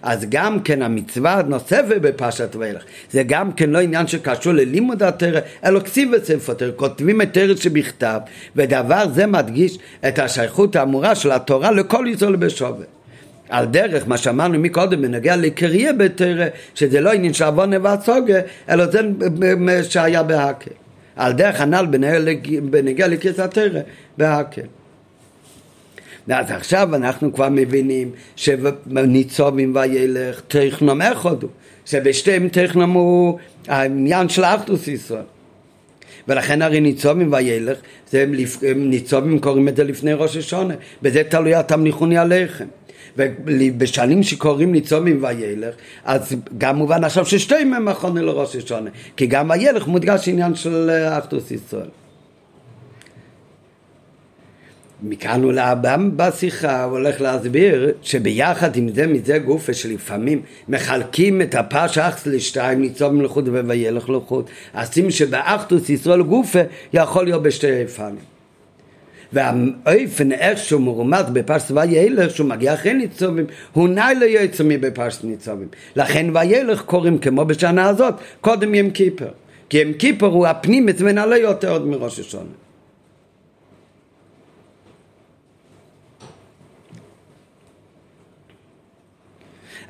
אז גם כן המצווה הנוספת בפרשת וילך, זה גם כן לא עניין שקשור ללימוד התרא, אלא כתיב בספר תרא, כותבים את תרא שבכתב, ודבר זה מדגיש את השייכות האמורה של התורה לכל ישראל בשווה. על דרך מה שאמרנו מקודם בנוגע לקריה בתרא, שזה לא עניין של עוונה והצוגה, אלא זה שהיה בהקל. על דרך הנ"ל בנוגע לקריאת התרא בהקל. ואז עכשיו אנחנו כבר מבינים שניצובים וילך טכנום הוא, שבשתיהם טכנום הוא העניין של אחדוס ישראל. ולכן הרי ניצובים וילך, זה ניצובים קוראים את זה לפני ראש השונה, בזה תלוי התמליכוני עליכם. ובשנים שקוראים ניצומים וילך, אז גם מובן עכשיו ששתיהם הם מכונים לראש השונה, כי גם הילך מודגש עניין של אחדוס ישראל. מכאן ולאבם בשיחה הוא הולך להסביר שביחד עם זה מזה גופה שלפעמים מחלקים את הפש אחס לשתיים ניצוב מלכות ווילך לחוד אז שים שבאחדוס ישראל גופה יכול להיות בשתי איפנים והאופן איך שהוא מרומז בפרשת וילך, שהוא מגיע אחרי ניצובים, הוא נאי לא יוצא מבפרשת ניצובים. לכן וילך קוראים כמו בשנה הזאת, קודם ים כיפר. כי ים כיפר הוא הפנים ונעלה יותר עוד מראש השונה.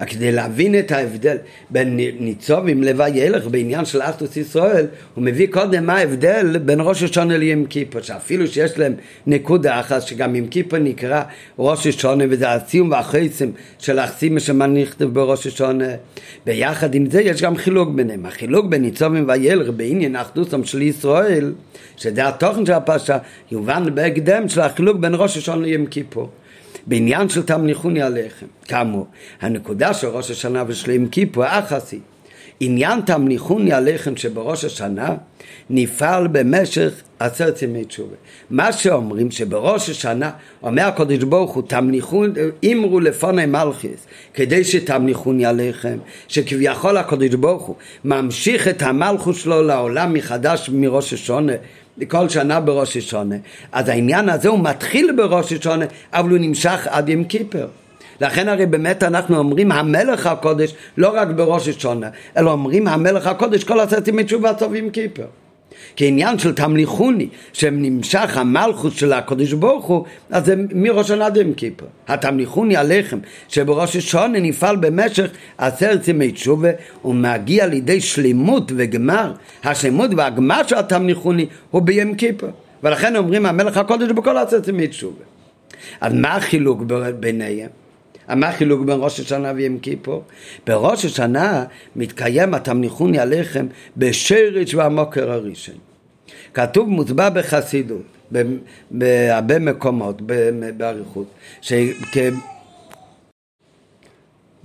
כדי להבין את ההבדל בין ניצובים לווילך בעניין של אחדות ישראל, הוא מביא קודם מה ההבדל בין ראש השונה ליום כיפור, שאפילו שיש להם נקודה אחת, שגם יום כיפור נקרא ראש השונה, וזה הסיום והחסם של החסימה שמה נכתב בראש השונה. ביחד עם זה יש גם חילוק ביניהם. החילוק בין ניצובים וילך בעניין אחדותם של ישראל, שזה התוכן של הפרשה, יובן בהקדם של החילוק בין ראש השונה ליום כיפור. בעניין של תמליכוני עליכם. כאמור, הנקודה של ראש השנה ושלים כיפור אחסי. עניין תמליכוני עליכם שבראש השנה נפעל במשך עשרת ימי תשובה. מה שאומרים שבראש השנה אומר הקדוש ברוך הוא תמליכון, אמרו לפוני מלכיס כדי שתמליכוני עליכם שכביכול הקדוש ברוך הוא ממשיך את המלכות שלו לעולם מחדש מראש השונה כל שנה בראש השונה. אז העניין הזה הוא מתחיל בראש השונה, אבל הוא נמשך עד יום כיפר. לכן הרי באמת אנחנו אומרים המלך הקודש לא רק בראש השונה, אלא אומרים המלך הקודש כל עשרת ימי תשובה טובים כיפר. כעניין של תמליכוני, שנמשך המלכות של הקודש ברוך הוא, אז זה מראש השנה עד יום כיפר. התמליכוני עליכם, שבראש השונה נפעל במשך עשרת ימי תשובה, ומגיע לידי שלמות וגמר. השלמות והגמר של התמליכוני הוא ביום כיפר. ולכן אומרים המלך הקודש בכל עשרת ימי תשובה. אז מה החילוק ביניהם? מה החילוק בין ראש השנה ויום כיפור? בראש השנה מתקיים התמניחוני עליכם בשרש והמוקר הראשון. כתוב מוטבע בחסידות, בהרבה מקומות, באריכות, שכ...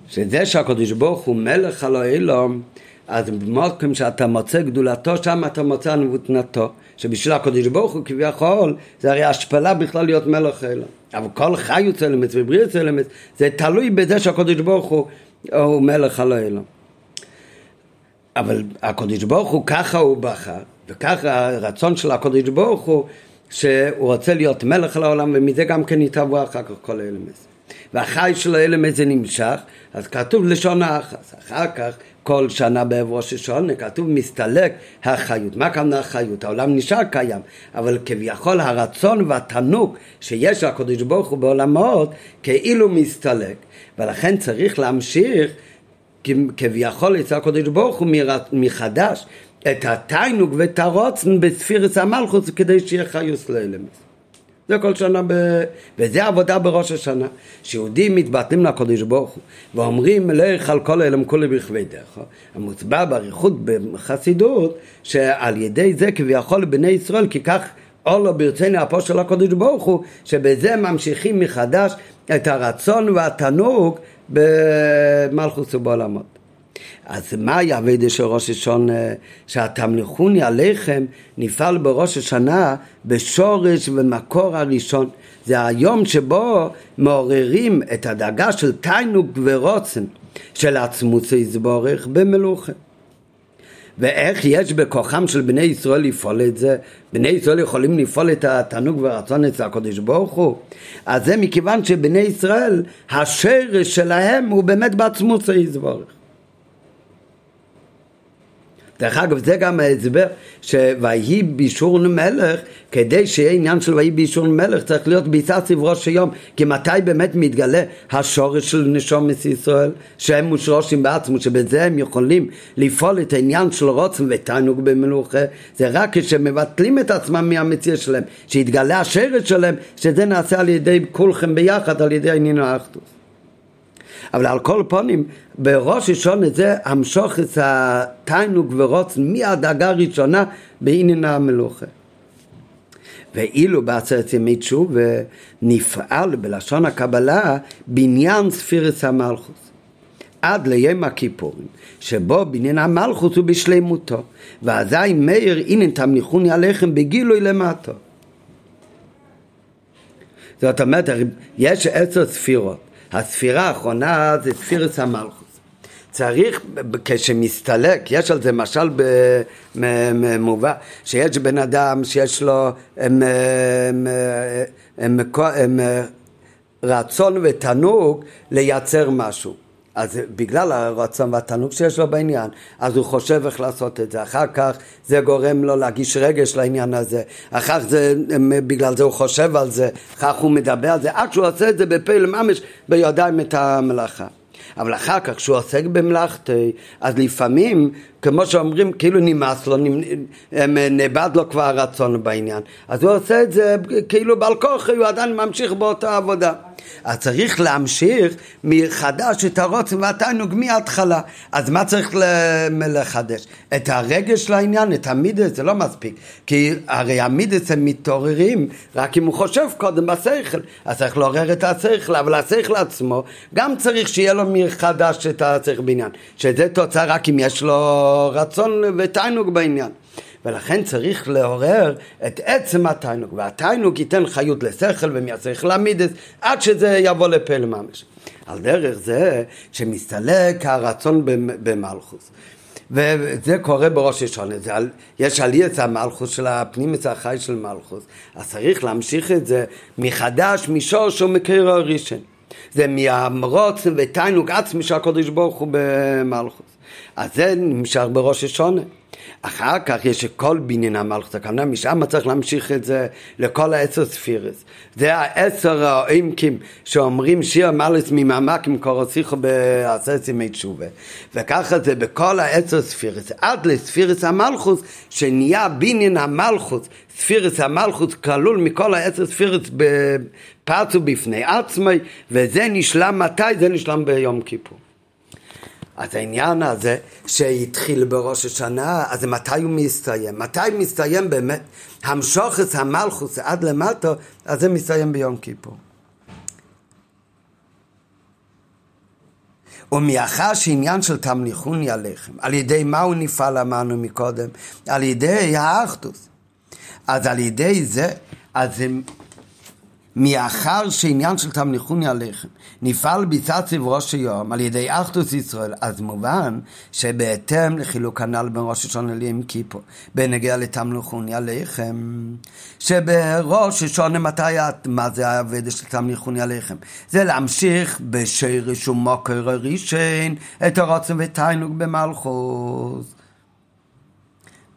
שזה שהקדוש ברוך הוא מלך על העולם, אז במקום שאתה מוצא גדולתו, שם אתה מוצא נבותנתו. שבשביל הקדוש ברוך הוא כביכול, זה הרי השפלה בכלל להיות מלך אלו. אבל כל חיות אלמס ובריאות אלמס, זה תלוי בזה שהקדוש ברוך הוא, הוא מלך על האלו. אבל הקדוש ברוך הוא ככה הוא בחר, וככה הרצון של הקדוש ברוך הוא, שהוא רוצה להיות מלך על העולם, ומזה גם כן יתבוא אחר כך כל האלמס. והחי של האלמס זה נמשך, אז כתוב לשון האחס. אחר כך כל שנה בערב ראש השונה, כתוב מסתלק החיות. מה כאן החיות? העולם נשאר קיים, אבל כביכול הרצון והתענוג שיש לקדוש ברוך הוא בעולמות, כאילו מסתלק. ולכן צריך להמשיך כביכול אצל הקדוש ברוך הוא מחדש את התיינוג ואת הרוצן בספירס המלכוס כדי שיהיה חיוס לאלמס. זה כל שנה, ב... וזה עבודה בראש השנה. שיהודים מתבטלים לקדוש ברוך הוא ואומרים לך על כל אלם כולי בכבי דרך. המוצבע באריכות בחסידות שעל ידי זה כביכול בני ישראל כי כך אולו ברצני אפו של הקדוש ברוך הוא שבזה ממשיכים מחדש את הרצון והתענוג במלכוס ובעולמות. אז מהי אביידה של ראש השונה? שהתמליכוני עליכם נפעל בראש השנה בשורש ומקור הראשון. זה היום שבו מעוררים את הדאגה של תיינוג ורוצן של עצמות יזבורך במלוכה. ואיך יש בכוחם של בני ישראל לפעול את זה? בני ישראל יכולים לפעול את התענוג והרצון אצל הקדוש ברוך הוא? אז זה מכיוון שבני ישראל, השרש שלהם הוא באמת בעצמות יזבורך. דרך אגב, זה גם ההסבר שויהי בישור מלך, כדי שיהיה עניין של ויהי בישור מלך, צריך להיות ביצת סברו של יום. כי מתי באמת מתגלה השורש של נשומת ישראל, שהם מושרושים בעצמו, שבזה הם יכולים לפעול את העניין של רוצן ותענוג במלוכה, זה רק כשמבטלים את עצמם מהמציאות שלהם, שיתגלה השרש שלהם, שזה נעשה על ידי כולכם ביחד, על ידי העניין האחדוס. אבל על כל פונים, בראש ראשון זה המשוך את התיינוג ורוצן מהדאגה הראשונה בעניין המלוכה. ואילו בעצרת ימי תשובה נפעל בלשון הקבלה בניין ספירס המלכוס. עד ליום הכיפורים, שבו בניין המלכוס הוא בשלמותו, ואזי מאיר הנה תמליכוני עליכם בגילוי למטו. זאת אומרת, יש עשר ספירות. הספירה האחרונה זה ספירס המלכוס. צריך, כשמסתלק, יש על זה משל במובא, שיש בן אדם שיש לו הם, הם, הם, רצון ותענוג לייצר משהו. אז בגלל הרצון והתענוג שיש לו בעניין, אז הוא חושב איך לעשות את זה. אחר כך זה גורם לו להגיש רגש לעניין הזה. אחר כך זה, בגלל זה הוא חושב על זה, אחר כך הוא מדבר על זה, עד שהוא עושה את זה בפה לממש בידיים את המלאכה. אבל אחר כך כשהוא עוסק במלאכתי, אז לפעמים, כמו שאומרים, כאילו נמאס לו, נאבד לו כבר הרצון בעניין. אז הוא עושה את זה כאילו בעל כוח, הוא עדיין ממשיך באותה עבודה. אז צריך להמשיך מחדש את הרוצן והתענוג מההתחלה. אז מה צריך לחדש? את הרגש לעניין, את המידס, זה לא מספיק. כי הרי המידס הם מתעוררים רק אם הוא חושב קודם בשכל. אז צריך לעורר את השכל, אבל השכל עצמו גם צריך שיהיה לו מחדש את השכל בעניין. שזה תוצאה רק אם יש לו רצון ותענוג בעניין. ולכן צריך לעורר את עצם התיינוק, והתיינוק ייתן חיות לשכל ומהשכל למידס עד שזה יבוא לפה לממש. על דרך זה שמסתלק הרצון במלכוס. וזה קורה בראש השונה, על, יש עליית המלכוס של הפנימית החי של מלכוס, אז צריך להמשיך את זה מחדש, משורש ומקיר הראשון. זה מהמרוץ ותיינוק עצמי שהקדוש ברוך הוא במלכוס. אז זה נמשך בראש השונה. אחר כך יש כל בניין המלכות הכוונה, משם צריך להמשיך את זה לכל העשר ספירס. זה העשר העמקים שאומרים שיר מלס ממעמקים קורסיכו בעשרת ימי תשובה. וככה זה בכל העשר ספירס, עד לספירס המלכוס, שנהיה בניין המלכוס, ספירס המלכוס כלול מכל העשר ספירס בפרצו בפני עצמי, וזה נשלם מתי? זה נשלם ביום כיפור. אז העניין הזה שהתחיל בראש השנה, אז מתי הוא מסתיים? מתי מסתיים באמת המשוכס המלכוס עד למטה, אז זה מסתיים ביום כיפור. ומאחר שעניין של תמליכוני עליכם, על ידי מה הוא נפעל אמרנו מקודם? על ידי האחדוס. אז על ידי זה, אז מאחר שעניין של תמליכוני עליכם נפעל בצד ראש היום על ידי אחדוס ישראל, אז מובן שבהתאם לחילוק הנ"ל בין ראש השונה ליום כיפור, בנגיע לתמליכוני עליכם, שבראש השונה מתי את, מה זה העבודה של תמליכוני עליכם? זה להמשיך בשרש ומוקר הראשון את הרוצן ותיינוג במלכוס.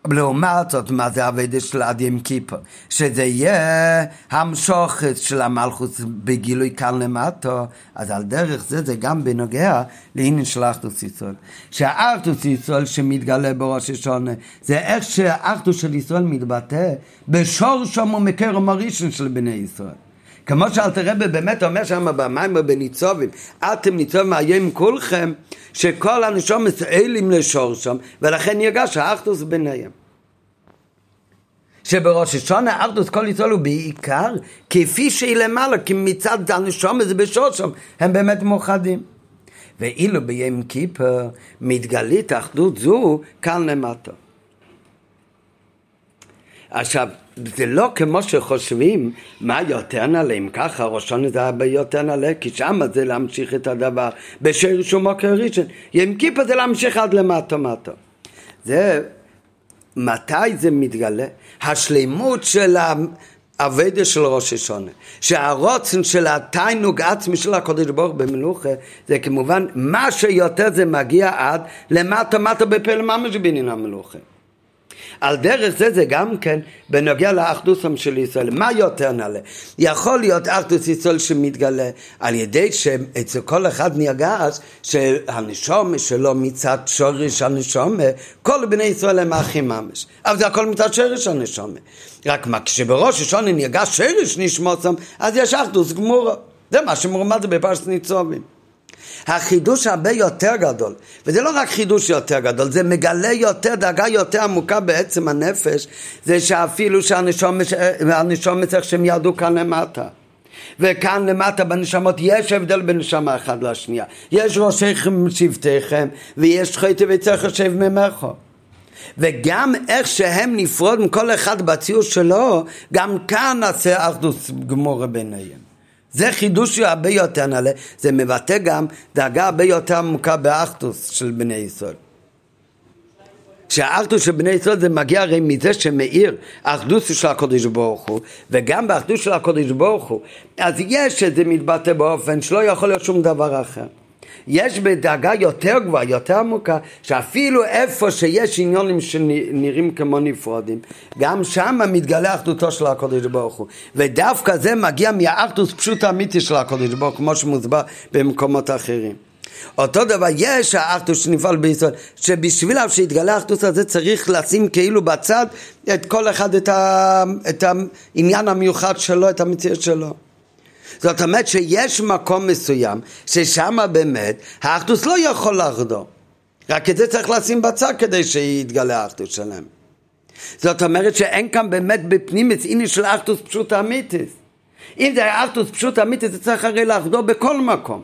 לעומת זאת, מה זה אביידה של עד ים כיפר? שזה יהיה המשוכת של המלכוס בגילוי כאן למטה, אז על דרך זה זה גם בנוגע לעניין של אחדוס ישראל. שהאחדוס ישראל שמתגלה בראש השונה, זה איך שהאחדוס של ישראל מתבטא בשור שם ומקרם הראשון של בני ישראל. כמו שאלתר רבי באמת אומר שם במים ובניצובים, אתם ניצובים היום כולכם, שכל הנשום מסעילים לשור שם, ולכן יגש האחדוס ביניהם. שבראש השונה האחדוס כל ישראל הוא בעיקר כפי שהיא למעלה, כי מצד הנשום זה בשור שם, הם באמת מאוחדים. ואילו ביום כיפר מתגלית אחדות זו כאן למטה. עכשיו, זה לא כמו שחושבים מה יותר נעלה, אם ככה ראשון זה הרבה יותר נעלה, כי שם זה להמשיך את הדבר בשיר שומו כראשון. יום כיפה זה להמשיך עד למטה מטה. זה, מתי זה מתגלה? השלימות של האבדה של ראש השונה. שהרוצן של התיינוג עצמי של הקודש ברוך במלוכה, זה כמובן מה שיותר זה מגיע עד למטה מטה בפלא ממש בעניין המלוכה. על דרך זה זה גם כן בנוגע לאחדוסם של ישראל. מה יותר נעלה? יכול להיות אחדוס ישראל שמתגלה על ידי שאצל כל אחד נרגש שהנשומה שלו מצד שורש הנשומה, כל בני ישראל הם אחים ממש. אבל זה הכל מצד שורש הנשומה. רק מה, כשבראש השונה נרגש שורש נשמוצם, אז יש אחדוס גמורה. זה מה שמורמד בפרשת ניצובים. החידוש הרבה יותר גדול, וזה לא רק חידוש יותר גדול, זה מגלה יותר, דאגה יותר עמוקה בעצם הנפש, זה שאפילו שהנשום צריך שהם ירדו כאן למטה. וכאן למטה בנשמות יש הבדל בין נשמה אחת לשנייה. יש ראשיכם שבטיכם, ויש חטא וצריך לשב ממךו. וגם איך שהם נפרוד מכל אחד בציור שלו, גם כאן נעשה אחדות גמורה ביניהם. זה חידוש הרבה יותר נעלה, זה מבטא גם דאגה הרבה יותר עמוקה באחדוס של בני ישראל. שהאחדות של בני ישראל זה מגיע הרי מזה שמאיר האחדות של הקודש ברוך הוא וגם באחדות של הקודש ברוך הוא אז יש שזה מתבטא באופן שלא יכול להיות שום דבר אחר יש בדאגה יותר גבוהה, יותר עמוקה, שאפילו איפה שיש עניונים שנראים כמו נפרדים, גם שם מתגלה אחדותו של הקודש ברוך הוא. ודווקא זה מגיע מהאחדות פשוט האמיתי של הקודש ברוך הוא, כמו שמוסבר במקומות אחרים. אותו דבר, יש האחדות שנפעל בישראל, שבשביל שיתגלה האחדות הזה צריך לשים כאילו בצד את כל אחד את, ה, את העניין המיוחד שלו, את המציאות שלו. זאת אומרת שיש מקום מסוים ששם באמת האחדות לא יכול לאחדו. רק את זה צריך לשים בצד כדי שיתגלה האחדות שלהם. זאת אומרת שאין כאן באמת בפנים עיני של אחדות פשוט אמיתית. אם זה היה אחדות פשוט אמיתית זה צריך הרי לאחדו בכל מקום.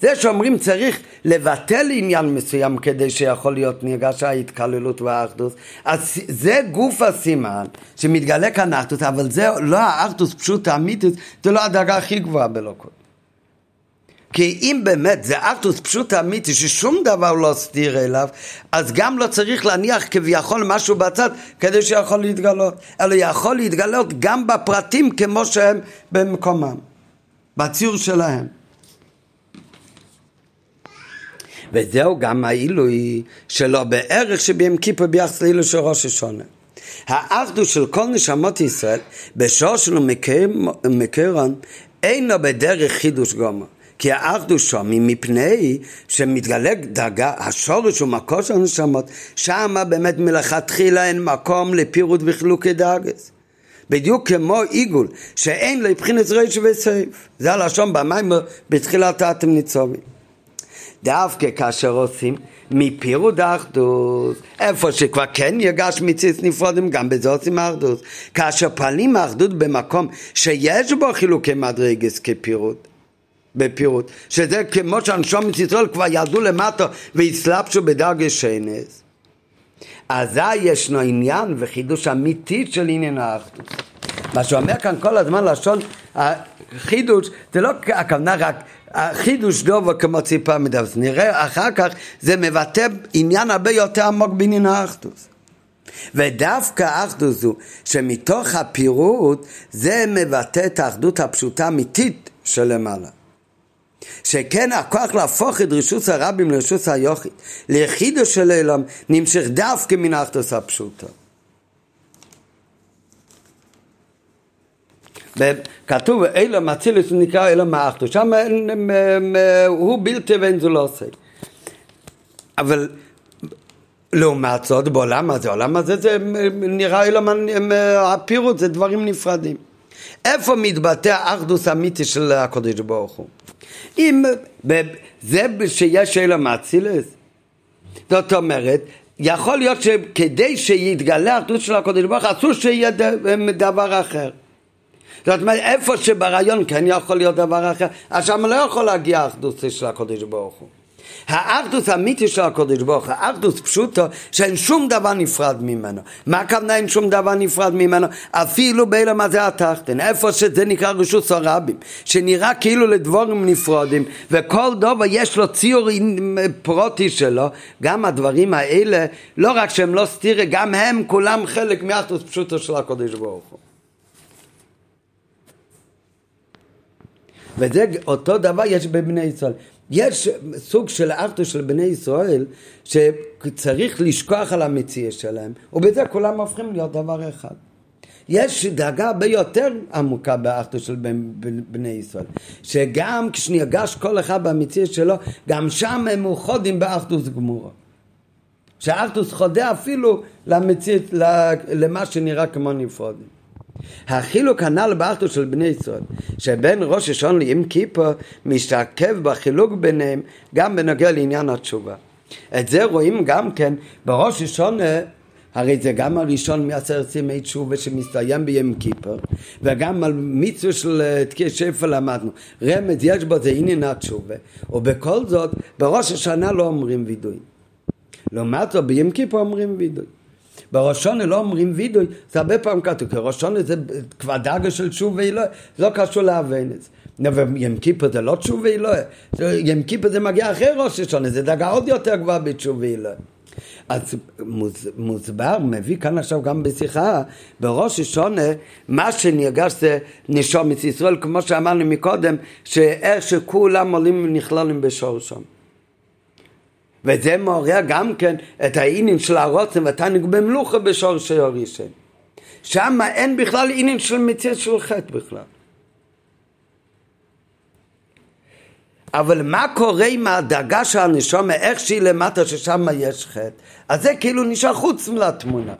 זה שאומרים צריך לבטל עניין מסוים כדי שיכול להיות נרגש ההתקללות והאחדוס, אז זה גוף הסימן שמתגלה כאן אחדוס, אבל זה לא האחדוס פשוט האמיתית, זה לא הדרגה הכי גבוהה בלוקות. כי אם באמת זה אחדוס פשוט אמיתי ששום דבר לא סתיר אליו, אז גם לא צריך להניח כביכול משהו בצד כדי שיכול להתגלות, אלא יכול להתגלות גם בפרטים כמו שהם במקומם, בציור שלהם. וזהו גם העילוי שלו בערך שביום כיפור ביחס לעילוי של ראש השונה. האחדות של כל נשמות ישראל בשור שלו מקרון אינו בדרך חידוש גומר. כי האחדות שם היא מפני שמתגלה דרגה, השורש ומקור של הנשמות, שם באמת מלכתחילה אין מקום לפירוט וחילוקי דרגס. בדיוק כמו עיגול, שאין לבחינת ריש וסייף. זה הלשון במים בתחילת האתם ניצובים. דווקא כאשר עושים מפירוד האחדות, איפה שכבר כן יגש מציץ נפרודים, גם בזה עושים האחדות. כאשר פועלים האחדות במקום שיש בו חילוקי מדרגס כפירוד. בפירוט, שזה כמו שאנשום מציצרול כבר ירדו למטה והסלבשו בדרגה שיינס. אזי ישנו עניין וחידוש אמיתי של עניין האחדות. מה שאומר כאן כל הזמן לשון החידוש, זה לא הכוונה רק החידוש דובו כמו ציפה מדבס, נראה אחר כך זה מבטא עניין הרבה יותר עמוק בעניין האחדוס. ודווקא האחדוס הוא שמתוך הפירוט זה מבטא את האחדות הפשוטה האמיתית שלמעלה. שכן הכוח להפוך את רשוס הרבים לרשוס היוכית, ליחידו של אלום, נמשך דווקא מן האחדוס הפשוטה. כתוב אילם אצילוס נקרא אילם האחדוס, שם הוא בלתי ואין זו לא עושה. אבל לעומת זאת בעולם הזה, העולם הזה זה נראה אילם הפירוט, זה דברים נפרדים. איפה מתבטא האחדוס האמיתי של הקודש ברוך הוא? אם זה שיש אילם אצילוס, זאת אומרת, יכול להיות שכדי שיתגלה האחדות של הקודש ברוך הוא אסור שיהיה דבר אחר. זאת אומרת, איפה שברעיון כן יכול להיות דבר אחר, אז שם לא יכול להגיע האחדות של הקודש ברוך הוא. האחדות האמיתי של הקודש ברוך הוא, האחדות פשוטו שאין שום דבר נפרד ממנו. מה הכוונה אין שום דבר נפרד ממנו? אפילו באילם הזה התחתן, איפה שזה נקרא רשות הרבים, שנראה כאילו לדבורים נפרדים, וכל דובר יש לו ציור פרוטי שלו, גם הדברים האלה, לא רק שהם לא סתירי, גם הם כולם חלק מאחדות פשוטו של הקודש ברוך הוא. וזה אותו דבר יש בבני ישראל. יש סוג של ארתו של בני ישראל שצריך לשכוח על המציאה שלהם, ובזה כולם הופכים להיות דבר אחד. יש דאגה הרבה יותר עמוקה באחדות של בני ישראל, שגם כשנרגש כל אחד במציאה שלו, גם שם הם מאוחדים באחדות גמורה. שהאחדות חודה אפילו למציאות, למה שנראה כמו נפרודים. החילוק הנ"ל באחדות של בני ישראל, שבין ראש השון ליום כיפור משתקף בחילוק ביניהם גם בנוגע לעניין התשובה. את זה רואים גם כן בראש השון הרי זה גם הראשון מעשרת ימי תשובה שמסתיים ביום כיפור וגם על מצווה של תקיע שפע למדנו. רמז יש בו זה עניין התשובה ובכל זאת בראש השנה לא אומרים וידוי. לעומת זאת ביום כיפור אומרים וידוי בראשונה לא אומרים וידוי, זה הרבה פעמים כתוב, כי ראשונה זה כבר דאגה של תשובה, לא, לא קשור זה. ים כיפר זה לא תשובי לא, ים כיפר זה מגיע אחרי ראש השונה, זה דרגה עוד יותר גבוהה בתשובי לא. אז מוסבר, מביא כאן עכשיו גם בשיחה, בראש השונה, מה שנרגש זה נשומת ישראל, כמו שאמרנו מקודם, שאיך שכולם עולים ונכללים בשורשם. וזה מעורר גם כן את העניין של הרוצן והתענוג במלוכה בשורשי הראשון. שם אין בכלל עניין של מציאות של חטא בכלל. אבל מה קורה עם הדאגה של הנשומה, איך שהיא למטה ששם יש חטא? אז זה כאילו נשאר חוץ מהתמונה.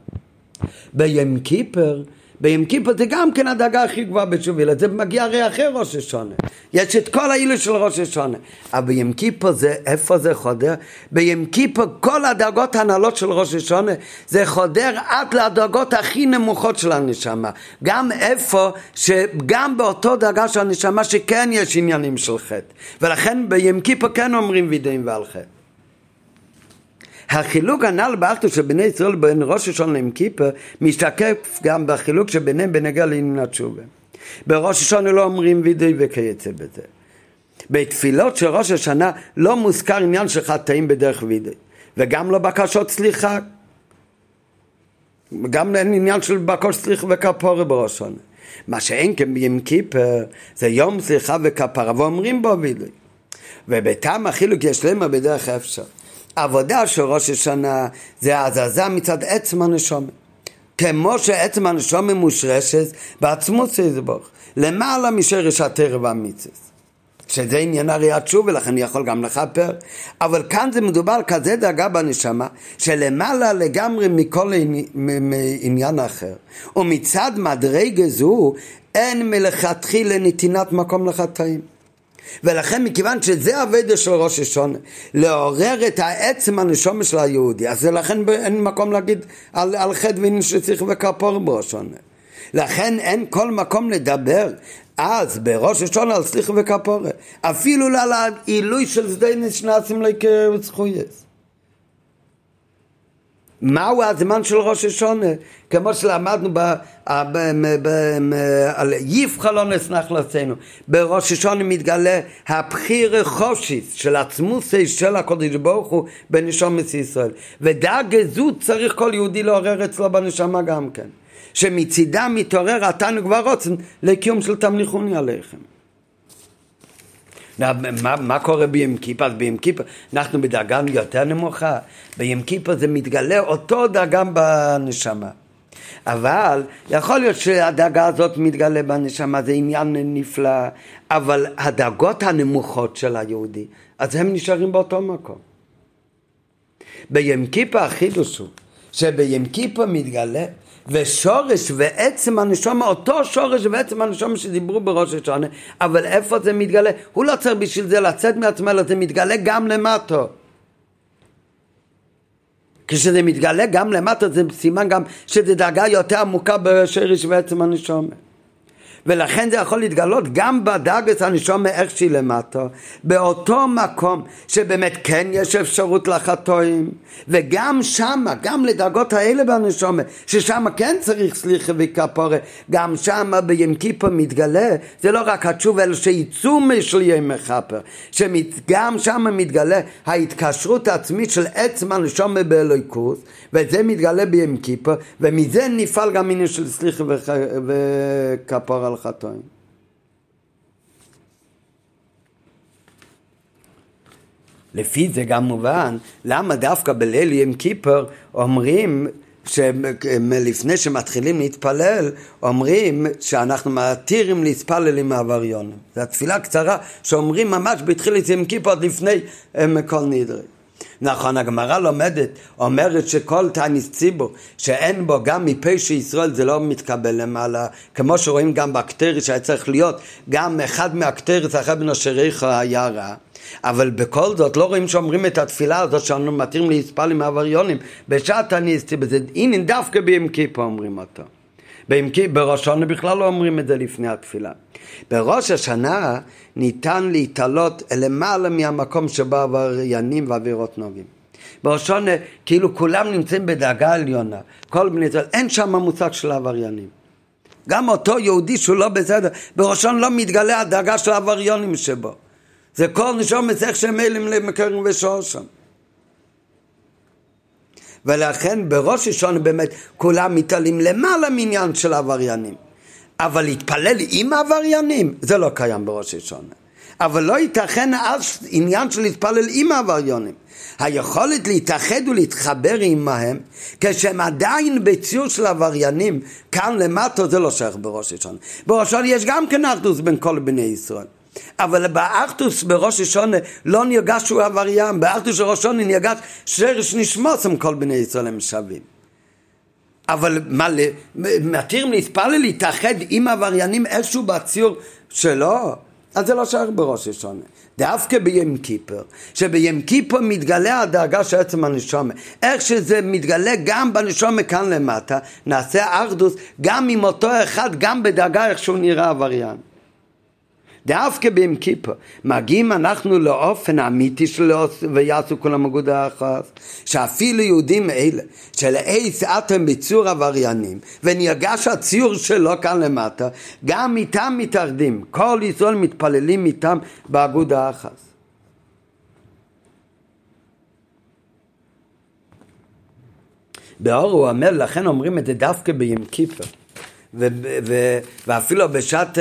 בים קיפר ביום כיפור זה גם כן הדאגה הכי גבוהה בתשובילה, זה מגיע הרי אחרי ראש השונה. יש את כל האילו של ראש השונה. אבל ביום כיפור זה, איפה זה חודר? ביום כיפור כל הדאגות הנעלות של ראש השונה זה חודר עד לדאגות הכי נמוכות של הנשמה. גם איפה, שגם באותו דאגה של הנשמה שכן יש עניינים של חטא. ולכן ביום כיפור כן אומרים וידאים ועל חטא. החילוק הנ"ל באחדות של בני ישראל בין ראש השון ליום כיפר משתקף גם בחילוק שביניהם בנגע לעניין התשובה. בראש השונה לא אומרים וידוי וכיוצא בזה. בתפילות של ראש השנה לא מוזכר עניין של חטאים בדרך וידוי וגם לא בקשות סליחה גם אין עניין של בקשות סליחה וכפורה בראש השונה מה שאין כן ביום כיפר זה יום סליחה וכפרה ואומרים בו וידוי ובטעם החילוק יש למה בדרך אפשר העבודה של ראש השנה זה הזזה מצד עצם הנשומה. כמו שעצם הנשומה מושרשת בעצמות יזבוך, למעלה משרש הטרף והמיצס. שזה עניין הריאת שוב ולכן אני יכול גם לכפר אבל כאן זה מדובר כזה דאגה בנשמה שלמעלה לגמרי מכל עניין אחר ומצד מדרגה זו אין מלכתחילה נתינת מקום לחטאים ולכן מכיוון שזה הווידה של ראש השונה, לעורר את העצם הנשומה של היהודי, אז לכן אין מקום להגיד על, על חטא ועניין שצריך וכפור בראש השונה. לכן אין כל מקום לדבר אז בראש השונה על סליחה וכפורה, אפילו על העילוי של שדה נשנצים לכזכויס. מהו הזמן של ראש השונה? כמו שלמדנו ב, ב, ב, על יפחה לא נסנח לעצנו. בראש השונה מתגלה הבחיר חושיס של עצמוסי של הקודש ברוך הוא בנשומת ישראל. ודאגה זו צריך כל יהודי לעורר אצלו בנשמה גם כן. שמצידה מתעורר התנוג והרוצן לקיום של תמליכוני עליכם. מה, מה קורה ביום כיפה? אז ביום כיפה אנחנו בדרגה יותר נמוכה. ביום כיפה זה מתגלה אותו דרגה בנשמה. אבל יכול להיות שהדאגה הזאת מתגלה בנשמה, זה עניין נפלא, אבל הדאגות הנמוכות של היהודי, אז הם נשארים באותו מקום. ביום כיפה החידוש הוא שביום כיפה מתגלה ושורש ועצם הנשומה, אותו שורש ועצם הנשומה שדיברו בראש השונה, אבל איפה זה מתגלה? הוא לא צריך בשביל זה לצאת מעצמו, אלא זה מתגלה גם למטו. כשזה מתגלה גם למטה זה סימן גם שזה דאגה יותר עמוקה בשרש ועצם הנשומה. ולכן זה יכול להתגלות גם בדרגת הנשומה איך שהיא למטה, באותו מקום שבאמת כן יש אפשרות לחטואים, וגם שמה, גם לדרגות האלה בנשומה, ששם כן צריך סליחה וכפורה, גם שמה בים כיפה מתגלה, זה לא רק התשובה, אלא שעיצומי של יהיה מכפר, שגם שמה מתגלה ההתקשרות העצמית של עצם הנשומה באלוהיקוס, וזה מתגלה בים כיפה, ומזה נפעל גם עניין של סליחה וכפורה על חטאים. לפי זה גם מובן למה דווקא בליל ים כיפר אומרים שלפני שמתחילים להתפלל אומרים שאנחנו מתירים להתפלל עם העבריונים. זו התפילה קצרה שאומרים ממש בתחילת ים כיפר עוד לפני כל נדרי. נכון, הגמרא לומדת, אומרת שכל תעניס ציבור שאין בו גם מפה שישראל זה לא מתקבל למעלה, כמו שרואים גם בקטריס שהיה צריך להיות, גם אחד מהקטריס אחרי בנושריך היה רע. אבל בכל זאת לא רואים שאומרים את התפילה הזאת שאנו מתירים להספל עם העבריונים בשעת הניסטי, בזה הנה דווקא ביום כיפה אומרים אותו. בראש השנה בכלל לא אומרים את זה לפני התפילה. בראש השנה ניתן להתעלות למעלה מהמקום שבו עבריינים ועבירות נוגעים. בראש השנה כאילו כולם נמצאים בדאגה עליונה, כל בני ישראל, אין שם מושג של עבריינים. גם אותו יהודי שהוא לא בסדר, בראשון לא מתגלה הדאגה של העבריונים שבו. זה כל נשום איך שהם אלים למקרים ושושם. ולכן בראש השונה באמת כולם מתעלים למעלה מעניין של עבריינים. אבל להתפלל עם עבריינים, זה לא קיים בראש השונה. אבל לא ייתכן אז עניין של להתפלל עם העבריינים. היכולת להתאחד ולהתחבר עמהם כשהם עדיין בציור של עבריינים כאן למטה זה לא שייך בראש השונה. בראש השונה יש גם כן אחדוס בין כל בני ישראל. אבל באחדוס בראש השונה לא נרגש שהוא עבריין, באחדוס של ראש השונה נרגש שרש נשמוס עם כל בני ישראל הם שווים. אבל מה, מתיר להתפלל להתאחד עם עבריינים איכשהו בציור שלו? אז זה לא שייך בראש השונה. דווקא בים כיפר, שבים כיפר מתגלה הדאגה של עצם הנשומה. איך שזה מתגלה גם בנשומה כאן למטה, נעשה אחדוס גם עם אותו אחד, גם בדאגה איך שהוא נראה עבריין. דווקא ביום כיפור, מגיעים אנחנו לאופן האמיתי שלו ויעשו כל המגודה אחת, שאפילו יהודים אלה, שלעץ אתם בציור עבריינים, ונרגש הציור שלו כאן למטה, גם איתם מתאחדים, כל ישראל מתפללים איתם באגודה אחת. באור הוא אומר, לכן אומרים את זה דווקא ביום כיפור. ו- ו- ואפילו בשעת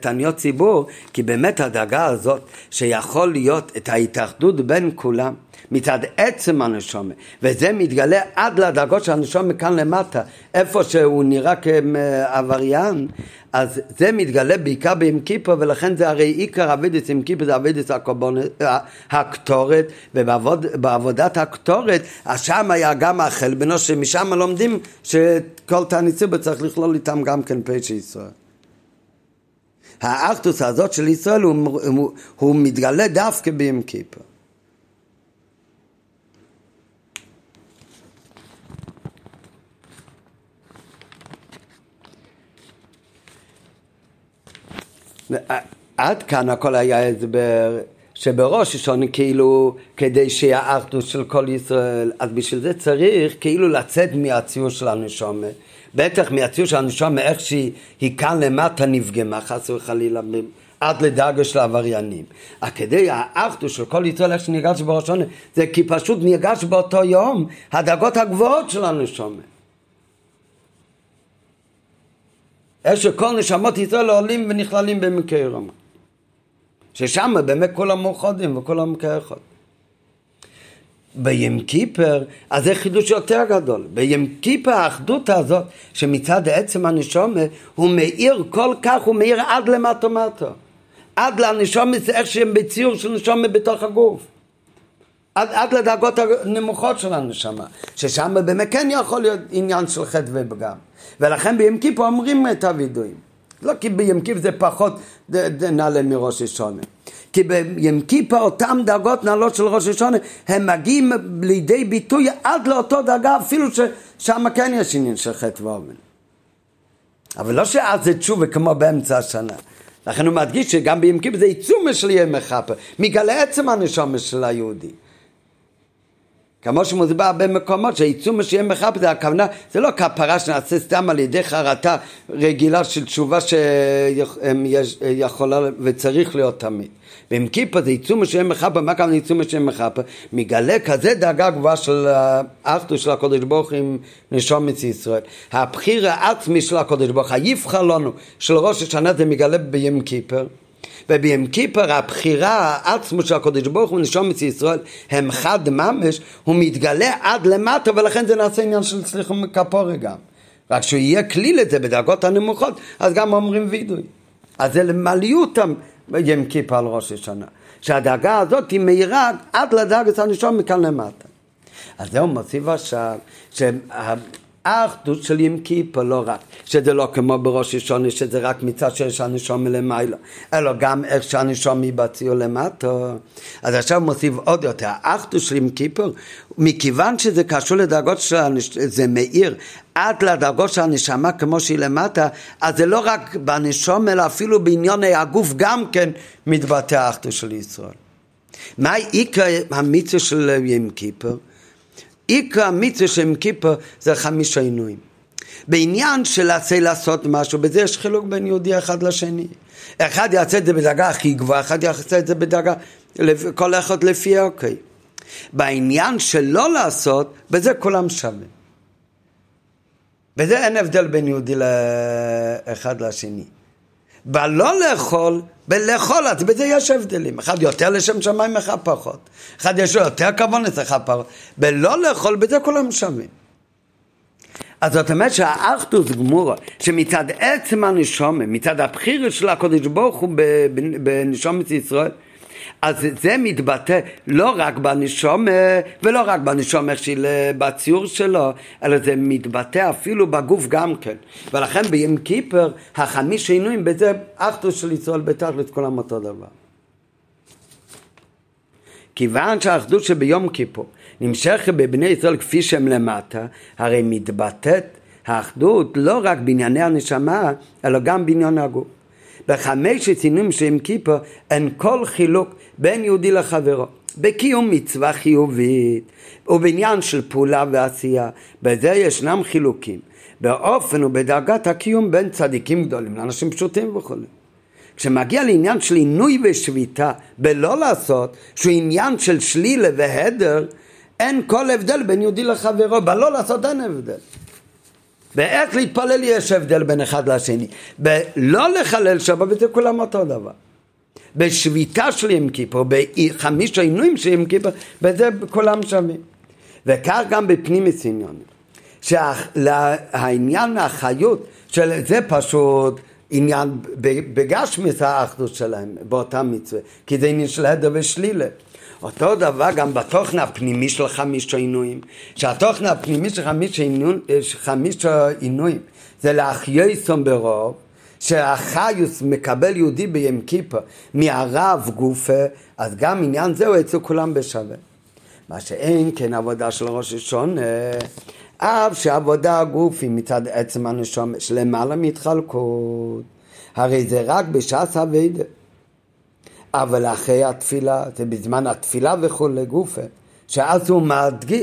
תעניות ציבור, כי באמת הדאגה הזאת שיכול להיות את ההתאחדות בין כולם מצד עצם הנשומה, וזה מתגלה עד לדאגות של הנשומה כאן למטה, איפה שהוא נראה כעבריין, אז זה מתגלה בעיקר ביום כיפור, ולכן זה הרי עיקר אבידס עם כיפור, זה אבידס הקטורת, ובעבודת הקטורת, אז שם היה גם החלבנו, שמשם לומדים שכל תענית ציבור צריך לכלול איתם גם כן פשע ישראל. האחדוס הזאת של ישראל הוא, הוא, הוא מתגלה דווקא ביום כיפור. עד כאן הכל היה הסבר שבראש השונה כאילו כדי שיהיה אחדות של כל ישראל אז בשביל זה צריך כאילו לצאת מהציור של הנשומה בטח מהציור של הנשומה איך שהיא כאן למטה נפגמה חס וחלילה עד לדאגה של העבריינים. כדי האחדות של כל ישראל איך שנרגש בראש השונה זה כי פשוט נרגש באותו יום הדאגות הגבוהות של הנשומה איך שכל נשמות ישראל עולים ונכללים במקרה רמה. ששם באמת כולם מאוחדים וכולם כאחד. בים כיפר, אז זה חידוש יותר גדול. בים כיפר האחדות הזאת, שמצד עצם הנשומה, הוא מאיר כל כך, הוא מאיר עד למטה מטה. עד לנשומה, איך שהם בציור של נשומה בתוך הגוף. עד, עד לדרגות הנמוכות של הנשמה, ששם באמת כן יכול להיות עניין של חטא ופגם. ולכן ביום כיפור אומרים את הווידויים. לא כי ביום כיפור זה פחות נעלה מראש השונה. כי ביום כיפור אותן דרגות נעלות של ראש השונה, הם מגיעים לידי ביטוי עד לאותו דרגה, אפילו ששם כן יש עניין של חטא ואומן. אבל לא שאז זה תשובה כמו באמצע השנה. לכן הוא מדגיש שגם ביום כיפור זה עיצומה של ימי מכפר, מגלה עצם הנשומה של היהודי. כמו שמוסבר במקומות שהעיצום שיהיה מחפש, זה הכוונה, זה לא כפרה שנעשה סתם על ידי חרטה רגילה של תשובה שיכולה וצריך להיות תמיד. ועם כיפה זה עיצום שיהיה מחפה, מה כמובן עיצום שיהיה מחפה? מגלה כזה דאגה גבוהה של האחדות של הקודש ברוך עם נשומת ישראל. הבחיר העצמי של הקודש ברוך, היבחר לנו של ראש השנה זה מגלה בים כיפר. וביום כיפר הבחירה העצמו של הקודש ברוך הוא נשומת ישראל הם חד ממש הוא מתגלה עד למטה ולכן זה נעשה עניין של סליחה מכפורי גם. רק שהוא יהיה כלי לזה בדרגות הנמוכות אז גם אומרים וידוי. אז זה למעליותם ביום כיפר על ראש השנה. שהדאגה הזאת היא מהירה עד לדאגת הנשום מכאן למטה. אז זהו מוסיף עכשיו האחדות של ים כיפר לא רק, שזה לא כמו בראש השונה, שזה רק מצד שיש הנשום מלמעלה, אלא גם איך שהנשום מבציעו למטה. אז עכשיו מוסיף עוד יותר, האחדות של ים כיפר, מכיוון שזה קשור לדרגות של הנשמה, זה מאיר עד לדרגות של הנשמה כמו שהיא למטה, אז זה לא רק בנשום, אלא אפילו בענייני הגוף גם כן מתבטא האחדות של ישראל. מה עיקר המצווה של ים כיפר? עיקר המצווה של ים כיפר זה חמישה עינויים. בעניין של עשה לעשות משהו, בזה יש חילוק בין יהודי אחד לשני. אחד יעשה את זה בדרגה הכי גבוהה, אחד יעשה את זה בדרגה, כל אחד לפי אוקיי. בעניין של לא לעשות, בזה כולם שווים. בזה אין הבדל בין יהודי לאחד לשני. בלא לאכול, בלאכול, אז בזה יש הבדלים. אחד יותר לשם שמיים, אחד פחות. אחד יש לו יותר כוונס, אחד פחות. בלא לאכול, בזה כולם שווים. אז זאת אומרת שהאחדוס גמורה, שמצד עצם הנשומה, מצד הבחירה של הקודש ברוך הוא בנשומת ישראל, אז זה מתבטא לא רק בנשום ולא רק בנשום איך שהיא בציור שלו, אלא זה מתבטא אפילו בגוף גם כן. ולכן ביום כיפר, החמיש עינויים, בזה אחדוס של ישראל בתכלת כולם אותו דבר. כיוון שהאחדות שביום כיפור נמשכת בבני ישראל כפי שהם למטה, הרי מתבטאת האחדות לא רק בענייני הנשמה, אלא גם בעניין הגוף. בחמש עניינים שהם כיפור אין כל חילוק בין יהודי לחברו. בקיום מצווה חיובית ובעניין של פעולה ועשייה, בזה ישנם חילוקים. באופן ובדרגת הקיום בין צדיקים גדולים לאנשים פשוטים וכו'. כשמגיע לעניין של עינוי ושביתה בלא לעשות, שהוא עניין של שלילה והדר, אין כל הבדל בין יהודי לחברו, בלא לעשות אין הבדל. באיך להתפלל יש הבדל בין אחד לשני. בלא לחלל שבת וזה כולם אותו דבר. בשביתה של יום כיפור, בחמיש העינויים של יום כיפור, בזה כולם שווים. וכך גם בפנים עניונים. שהעניין החיות של זה פשוט עניין בגשמיס האחדות שלהם באותה מצווה, כי זה עניין של הדר ושלילה. אותו דבר גם בתוכן הפנימי של חמיש העינויים, שהתוכן הפנימי של חמיש העינויים זה להחייסום ברוב, שהחיוס מקבל יהודי בים כיפה מהרב גופה, אז גם עניין זהו אצל כולם בשווה. מה שאין כן עבודה של ראש השונה, אף שעבודה הגופי מצד עצם הנשום שלמעלה מתחלקות, הרי זה רק בשעת אביידה. אבל אחרי התפילה, זה בזמן התפילה וכולי גופה, שאז הוא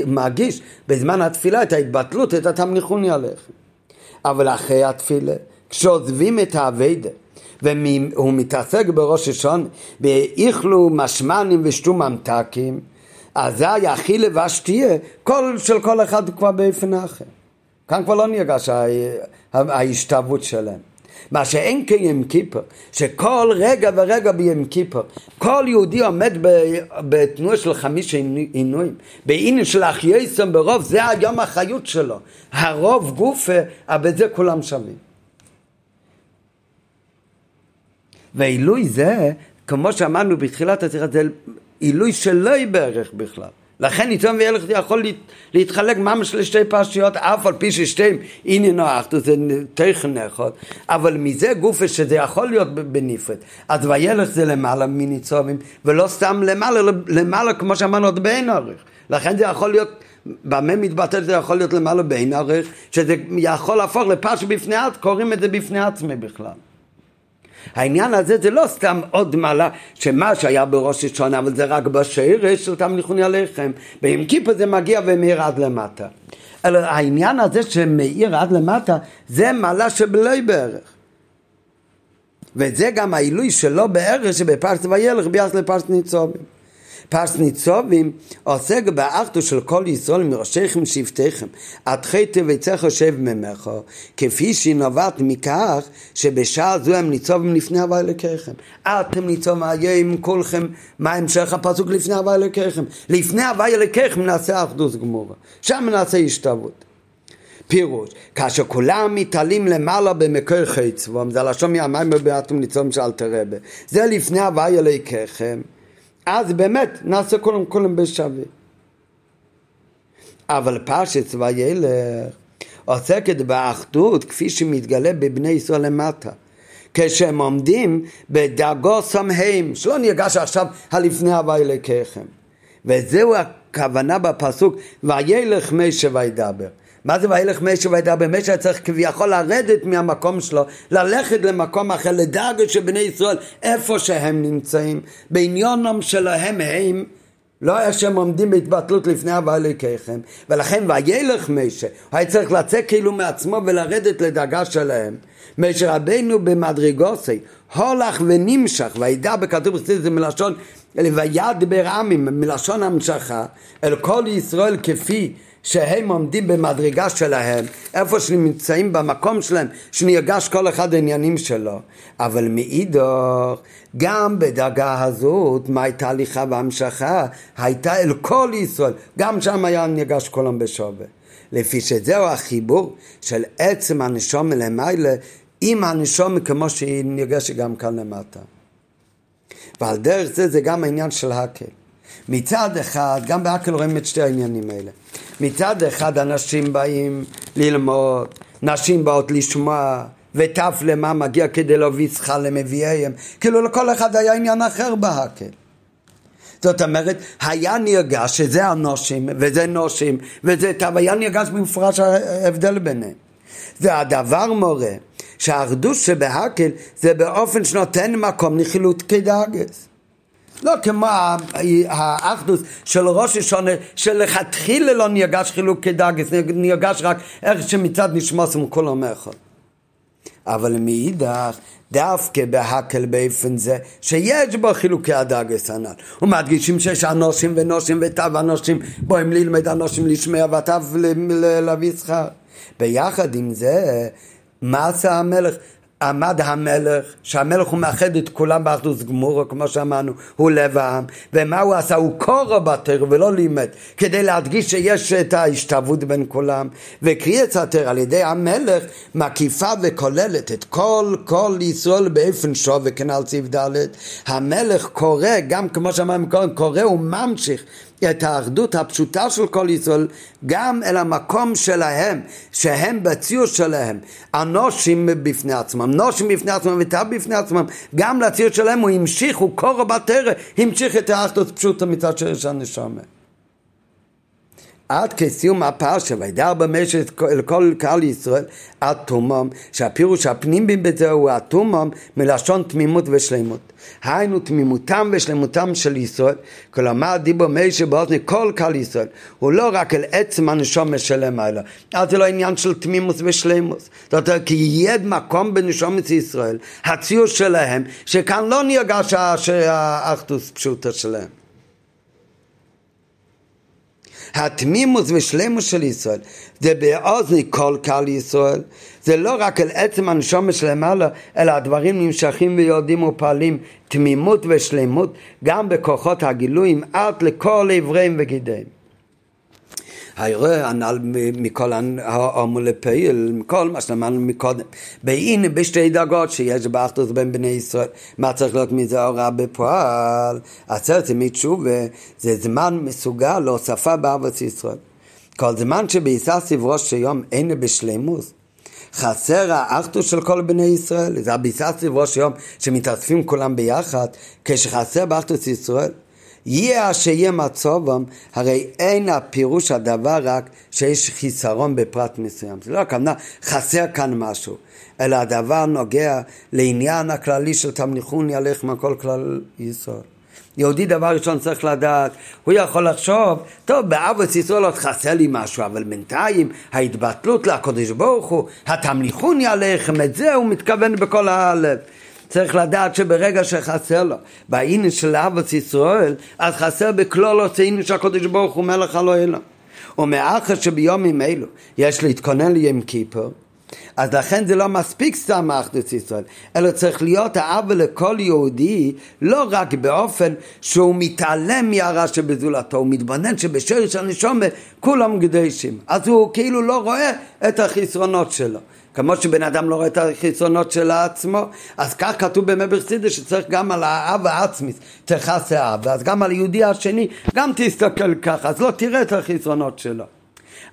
מרגיש בזמן התפילה את ההתבטלות, את התמליכוני עליכם. אבל אחרי התפילה, כשעוזבים את האביידה, והוא מתעסק בראש השון, ואיכלו משמנים ושתו ממתקים, אזי אכילה והשתייה, כל של כל אחד כבר באופן אחר. כאן כבר לא נרגש ההשתוות שלהם. מה שאין כיום כיפר, שכל רגע ורגע ביום כיפר, כל יהודי עומד בתנועה של חמיש עינויים, בעניין של אחייסם ברוב, זה היום החיות שלו. הרוב גופה, אבל בזה כולם שווים. ועילוי זה, כמו שאמרנו בתחילת השיחה, זה עילוי שלא יהיה בערך בכלל. לכן ניצון וילך יכול להתחלק ממש לשתי פרשיות, אף על פי ששתיהם עניינו אחדות, זה תכן אחד, אבל מזה גופה שזה יכול להיות בנפרד. אז וילך זה למעלה מניצובים, ולא סתם למעלה, למעלה כמו שאמרנו עוד באין ערך. לכן זה יכול להיות במה מתבטא זה יכול להיות למעלה באין ערך, שזה יכול להפוך לפרש בפני עצמי, קוראים את זה בפני עצמי בכלל. העניין הזה זה לא סתם עוד מעלה שמה שהיה בראש השונה, אבל זה רק בשרש של תמליכוני עליכם. ביום כיפור זה מגיע ומאיר עד למטה. אלא העניין הזה שמאיר עד למטה, זה מעלה שבלוי בערך. וזה גם העילוי שלו בערך שבפרס וילך ביחס לפרס ניצובים. פרס ניצובים עוסק באחדו של כל ישראל מראשיכם שבטיכם. עד חטא ויצא חושב ממך כפי שהיא נובעת מכך שבשעה זו הם ניצובים לפני הווי אלוקיכם. אתם ניצובים היום כולכם מה המשך הפסוק לפני הווי אלוקיכם? לפני הווי אלוקיכם נעשה אחדות גמורה שם נעשה השתוות. פירוש, כאשר כולם מתעלים למעלה במקור חץ, זה לשון מהמים ובאתם ניצום של אלתר זה לפני הווי אלוקיכם אז באמת נעשה כולם כולם בשווה. אבל פרשת וילך עוסקת באחדות כפי שמתגלה בבני ישראל למטה. כשהם עומדים בדרגו סמהם, שלא נרגש עכשיו הלפני הווה אלוקיכם. וזהו הכוונה בפסוק וילך משה וידבר. מה זה וילך משה וידבר? משה צריך כביכול לרדת מהמקום שלו, ללכת למקום אחר, לדאגה של בני ישראל, איפה שהם נמצאים, בעניונם שלהם הם לא איך שהם עומדים בהתבטלות לפני הווה אלוקיכם, ולכן וילך משה, הוא היה צריך לצאת כאילו מעצמו ולרדת לדאגה שלהם. משה רבנו במדרגוסי, הולך ונמשך, וידע בכתוב חסידות זה מלשון, וידבר עמים, מלשון המשכה, אל כל ישראל כפי שהם עומדים במדרגה שלהם, איפה שנמצאים במקום שלהם, שנרגש כל אחד העניינים שלו. אבל מאידוך, גם בדרגה הזאת, מה הייתה הליכה והמשכה? הייתה אל כל ישראל, גם שם היה נרגש כולם בשווה. לפי שזהו החיבור של עצם הנשום מלמעלה עם הנשום כמו שהיא נרגשת גם כאן למטה. ועל דרך זה זה גם העניין של הקל. מצד אחד, גם בהקל רואים את שתי העניינים האלה. מצד אחד אנשים באים ללמוד, נשים באות לשמוע, וטף למה מגיע כדי להביא שכר למביאיהם, כאילו לכל אחד היה עניין אחר בהקל. זאת אומרת, היה נרגש שזה הנושים, וזה נושים, וזה טב, היה נרגש במפורש ההבדל ביניהם. והדבר מורה שהאחדות שבהקל זה באופן שנותן מקום לחילוט כדאגס. לא כמו האחדוס של ראש השונה שלכתחילה לא נרגש חילוקי דגס, נרגש רק איך שמצד נשמוסם כולם אחד. אבל מאידך דווקא בהקל באופן זה שיש בו חילוקי הדגס הנ"ל ומדגישים שיש אנושים ונושים ותו אנושים בואים ללמד אנושים לשמע ותו להביא שכר ביחד עם זה מה עשה המלך? עמד המלך, שהמלך הוא מאחד את כולם באחדוס גמורו, כמו שאמרנו, הוא לב העם, ומה הוא עשה? הוא קורא בתר ולא לימד, כדי להדגיש שיש את ההשתוות בין כולם, וקריאת התר על ידי המלך מקיפה וכוללת את כל, כל ישראל באופן שווה, כנ"ל סעיף ד', המלך קורא, גם כמו שאמרנו קודם, קורא וממשיך את האחדות הפשוטה של כל ישראל גם אל המקום שלהם, שהם בציור שלהם, אנושים בפני עצמם, נושים בפני עצמם ותא בפני עצמם, גם לציור שלהם הוא המשיך, הוא קורא בתרא, המשיך את האחדות פשוטה מצד שרש הנשמה. עד כסיום הפרשה, וידע במשך אל כל קהל ישראל, עד תומם, שהפירוש הפנימי בזה הוא התומם מלשון תמימות ושלמות. היינו תמימותם ושלמותם של ישראל, כלומר דיבור משה באוזני כל קהל ישראל, הוא לא רק אל עצם הנשום משלם האלה, אז זה לא עניין של תמימות ושלמות. זאת אומרת, כי יהיה מקום בנשומת ישראל, הציור שלהם, שכאן לא נרגש האחדוס פשוטה שלהם. התמימוס ושלמוס של ישראל. זה באוזני כל קהל ישראל. זה לא רק על עצם הנשומת שלמעלה אלא הדברים נמשכים ויודעים ופועלים תמימות ושלמות גם בכוחות הגילויים עד לכל עבריהם וגידיהם היורה הנ"ל מכל ההומו לפעיל, מכל מה שלמדנו מקודם. והנה בשתי דרגות שיש באחדות בין בני ישראל, מה צריך להיות מזה הוראה בפועל? עשרת ימי תשובה זה זמן מסוגל להוספה בארץ ישראל. כל זמן שבעיסה סברו שיום אין בשלימוס, חסר האחדות של כל בני ישראל, זה הביסה סברו שיום שמתאספים כולם ביחד, כשחסר באחדות ישראל. יהיה אשר יהיה מצובם, הרי אין הפירוש הדבר רק שיש חיסרון בפרט מסוים. זה לא הכוונה חסר כאן משהו, אלא הדבר נוגע לעניין הכללי של תמליכוני עליכם כל כלל ישראל. יהודי דבר ראשון צריך לדעת, הוא יכול לחשוב, טוב, באבוס ישראל עוד חסר לי משהו, אבל בינתיים ההתבטלות לקדוש ברוך הוא, התמליכוני עליכם, את זה הוא מתכוון בכל הלב. צריך לדעת שברגע שחסר לו בעניין של אהבת ישראל, אז חסר בכלול עושים שהקדוש ברוך הוא מלך אלוהינו. ומאחר שביומים אלו יש להתכונן ליום כיפור, אז לכן זה לא מספיק סתם אחדות ישראל, אלא צריך להיות האבא לכל יהודי לא רק באופן שהוא מתעלם מהרע שבזולתו, הוא מתבונן שבשרש הנשומה כולם קדושים, אז הוא כאילו לא רואה את החסרונות שלו. כמו שבן אדם לא רואה את החיסונות של עצמו, אז כך כתוב בימי ברסידה שצריך גם על האב העצמית תכסה האב, אז גם על היהודי השני גם תסתכל ככה, אז לא תראה את החיסונות שלו.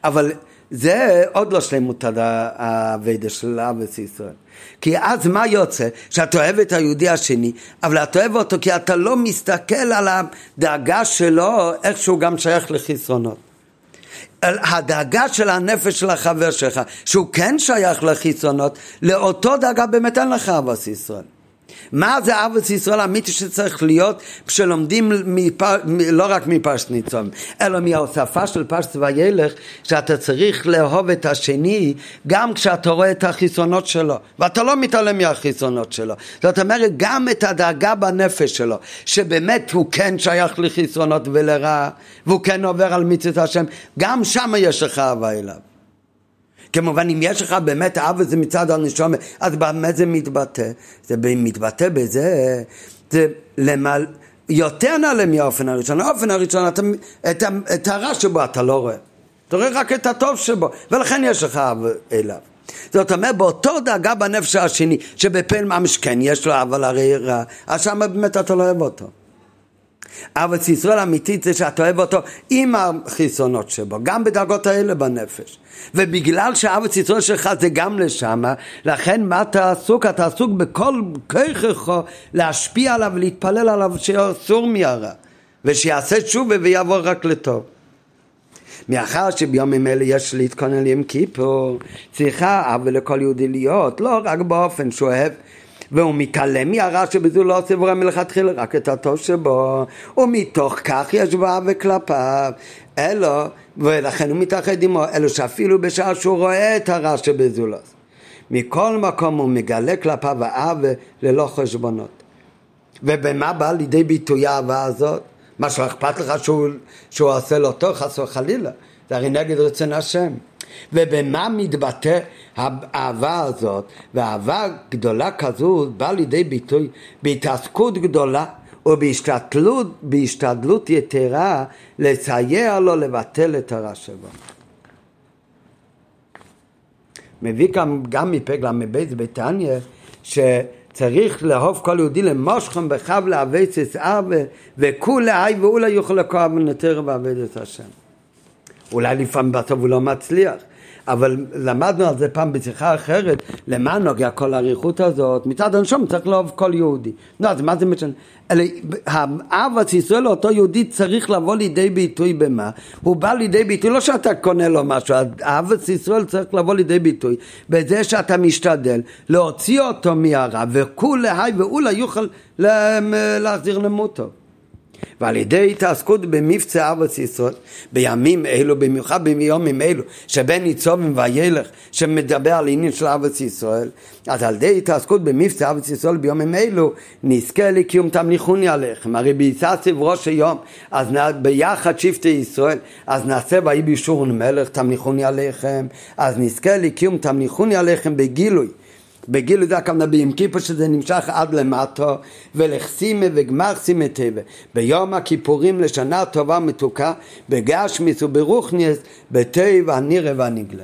אבל זה עוד לא שלמות האבדה של אבס ישראל. כי אז מה יוצא? שאתה אוהב את היהודי השני, אבל אתה אוהב אותו כי אתה לא מסתכל על הדאגה שלו, איך שהוא גם שייך לחסרונות. הדאגה של הנפש של החבר שלך, שהוא כן שייך לחיצונות, לאותו דאגה באמת אין לך אבס ישראל. מה זה אבוס ישראל האמיתי שצריך להיות כשלומדים מפר, לא רק מפרשת ניצום, אלא מההוספה של פרשת וילך, שאתה צריך לאהוב את השני גם כשאתה רואה את החסרונות שלו, ואתה לא מתעלם מהחסרונות שלו. זאת אומרת, גם את הדאגה בנפש שלו, שבאמת הוא כן שייך לחסרונות ולרע, והוא כן עובר על מצוות השם, גם שם יש לך אהבה אליו. כמובן אם יש לך באמת אהבה זה מצד הנשום אז באמת זה מתבטא? זה מתבטא בזה זה למעל יותר נעלה מהאופן הראשון. האופן הראשון אתה, את, את הרע שבו אתה לא רואה. אתה רואה רק את הטוב שבו ולכן יש לך אהבה אליו. זאת אומרת, באותו דאגה בנפש השני, שבפעיל ממש כן יש לו, אבל הרי אז שם באמת אתה לא אוהב אותו. אבל ישראל אמיתית זה שאתה אוהב אותו עם החיסונות שבו, גם בדרגות האלה בנפש. ובגלל שאבץ ישראל שלך זה גם לשם, לכן מה אתה עסוק? אתה עסוק בכל כיכך להשפיע עליו ולהתפלל עליו שאסור מהרע, ושיעשה תשובה ויעבור רק לטוב. מאחר שביומים אלה יש להתכונן ליום כיפור, צריכה אבל לכל יהודי להיות, לא רק באופן שהוא אוהב והוא מתעלם מהרע שבזה לא עושה ורע מלכתחילה, רק את הטוב שבו, ומתוך כך יש בה וכלפיו, אלו, ולכן הוא מתאחד עמו, אלו שאפילו בשעה שהוא רואה את הרע שבזה לא מכל מקום הוא מגלה כלפיו האהבה ללא חשבונות. ובמה בא לידי ביטוי האהבה הזאת? מה שלא אכפת לך שהוא, שהוא עושה לו טוב, חס וחלילה. זה הרי נגד רצון השם. ובמה מתבטא האהבה הזאת? ואהבה גדולה כזו באה לידי ביטוי בהתעסקות גדולה ובהשתדלות בהשתדלות יתרה לסייע לו לבטל את הרע שבו. מביא כאן גם מפרק ל"ב בתניא שצריך לאהוב כל יהודי למושכם בחב לעבד את אבה וכולי היי ואולי יוכל לקרוא ונותר ועבד את השם. אולי לפעמים בסוף הוא לא מצליח, אבל למדנו על זה פעם בשיחה אחרת, למה נוגע כל האריכות הזאת? מצד הנשום צריך לאהוב כל יהודי. לא, אז מה זה משנה? אלא האהבת ישראל לאותו יהודי צריך לבוא לידי ביטוי במה? הוא בא לידי ביטוי, לא שאתה קונה לו משהו, אהבת ישראל צריך לבוא לידי ביטוי בזה שאתה משתדל להוציא אותו מהרע וכולי היי ואולי יוכל להחזיר למותו. ועל ידי התעסקות במבצע ארץ ישראל בימים אלו, במיוחד בימים אלו, שבין ניצובים וילך, שמדבר על עניין של ארץ ישראל, אז על ידי התעסקות במבצע ארץ ישראל בימים אלו, נזכה לקיום תמליכוני עליכם. הרי ביצעתי ראש היום, אז ביחד שבטי ישראל, אז נעשה ויהי בישורון מלך תמליכוני עליכם, אז נזכה לקיום תמליכוני עליכם בגילוי. בגיל זה הכוונה ביום כיפור שזה נמשך עד למטו ולכסימה וגמרסימה טבע. ביום הכיפורים לשנה טובה מתוקה בגשמיס וברוכניאס בטבע הנראה והנגלה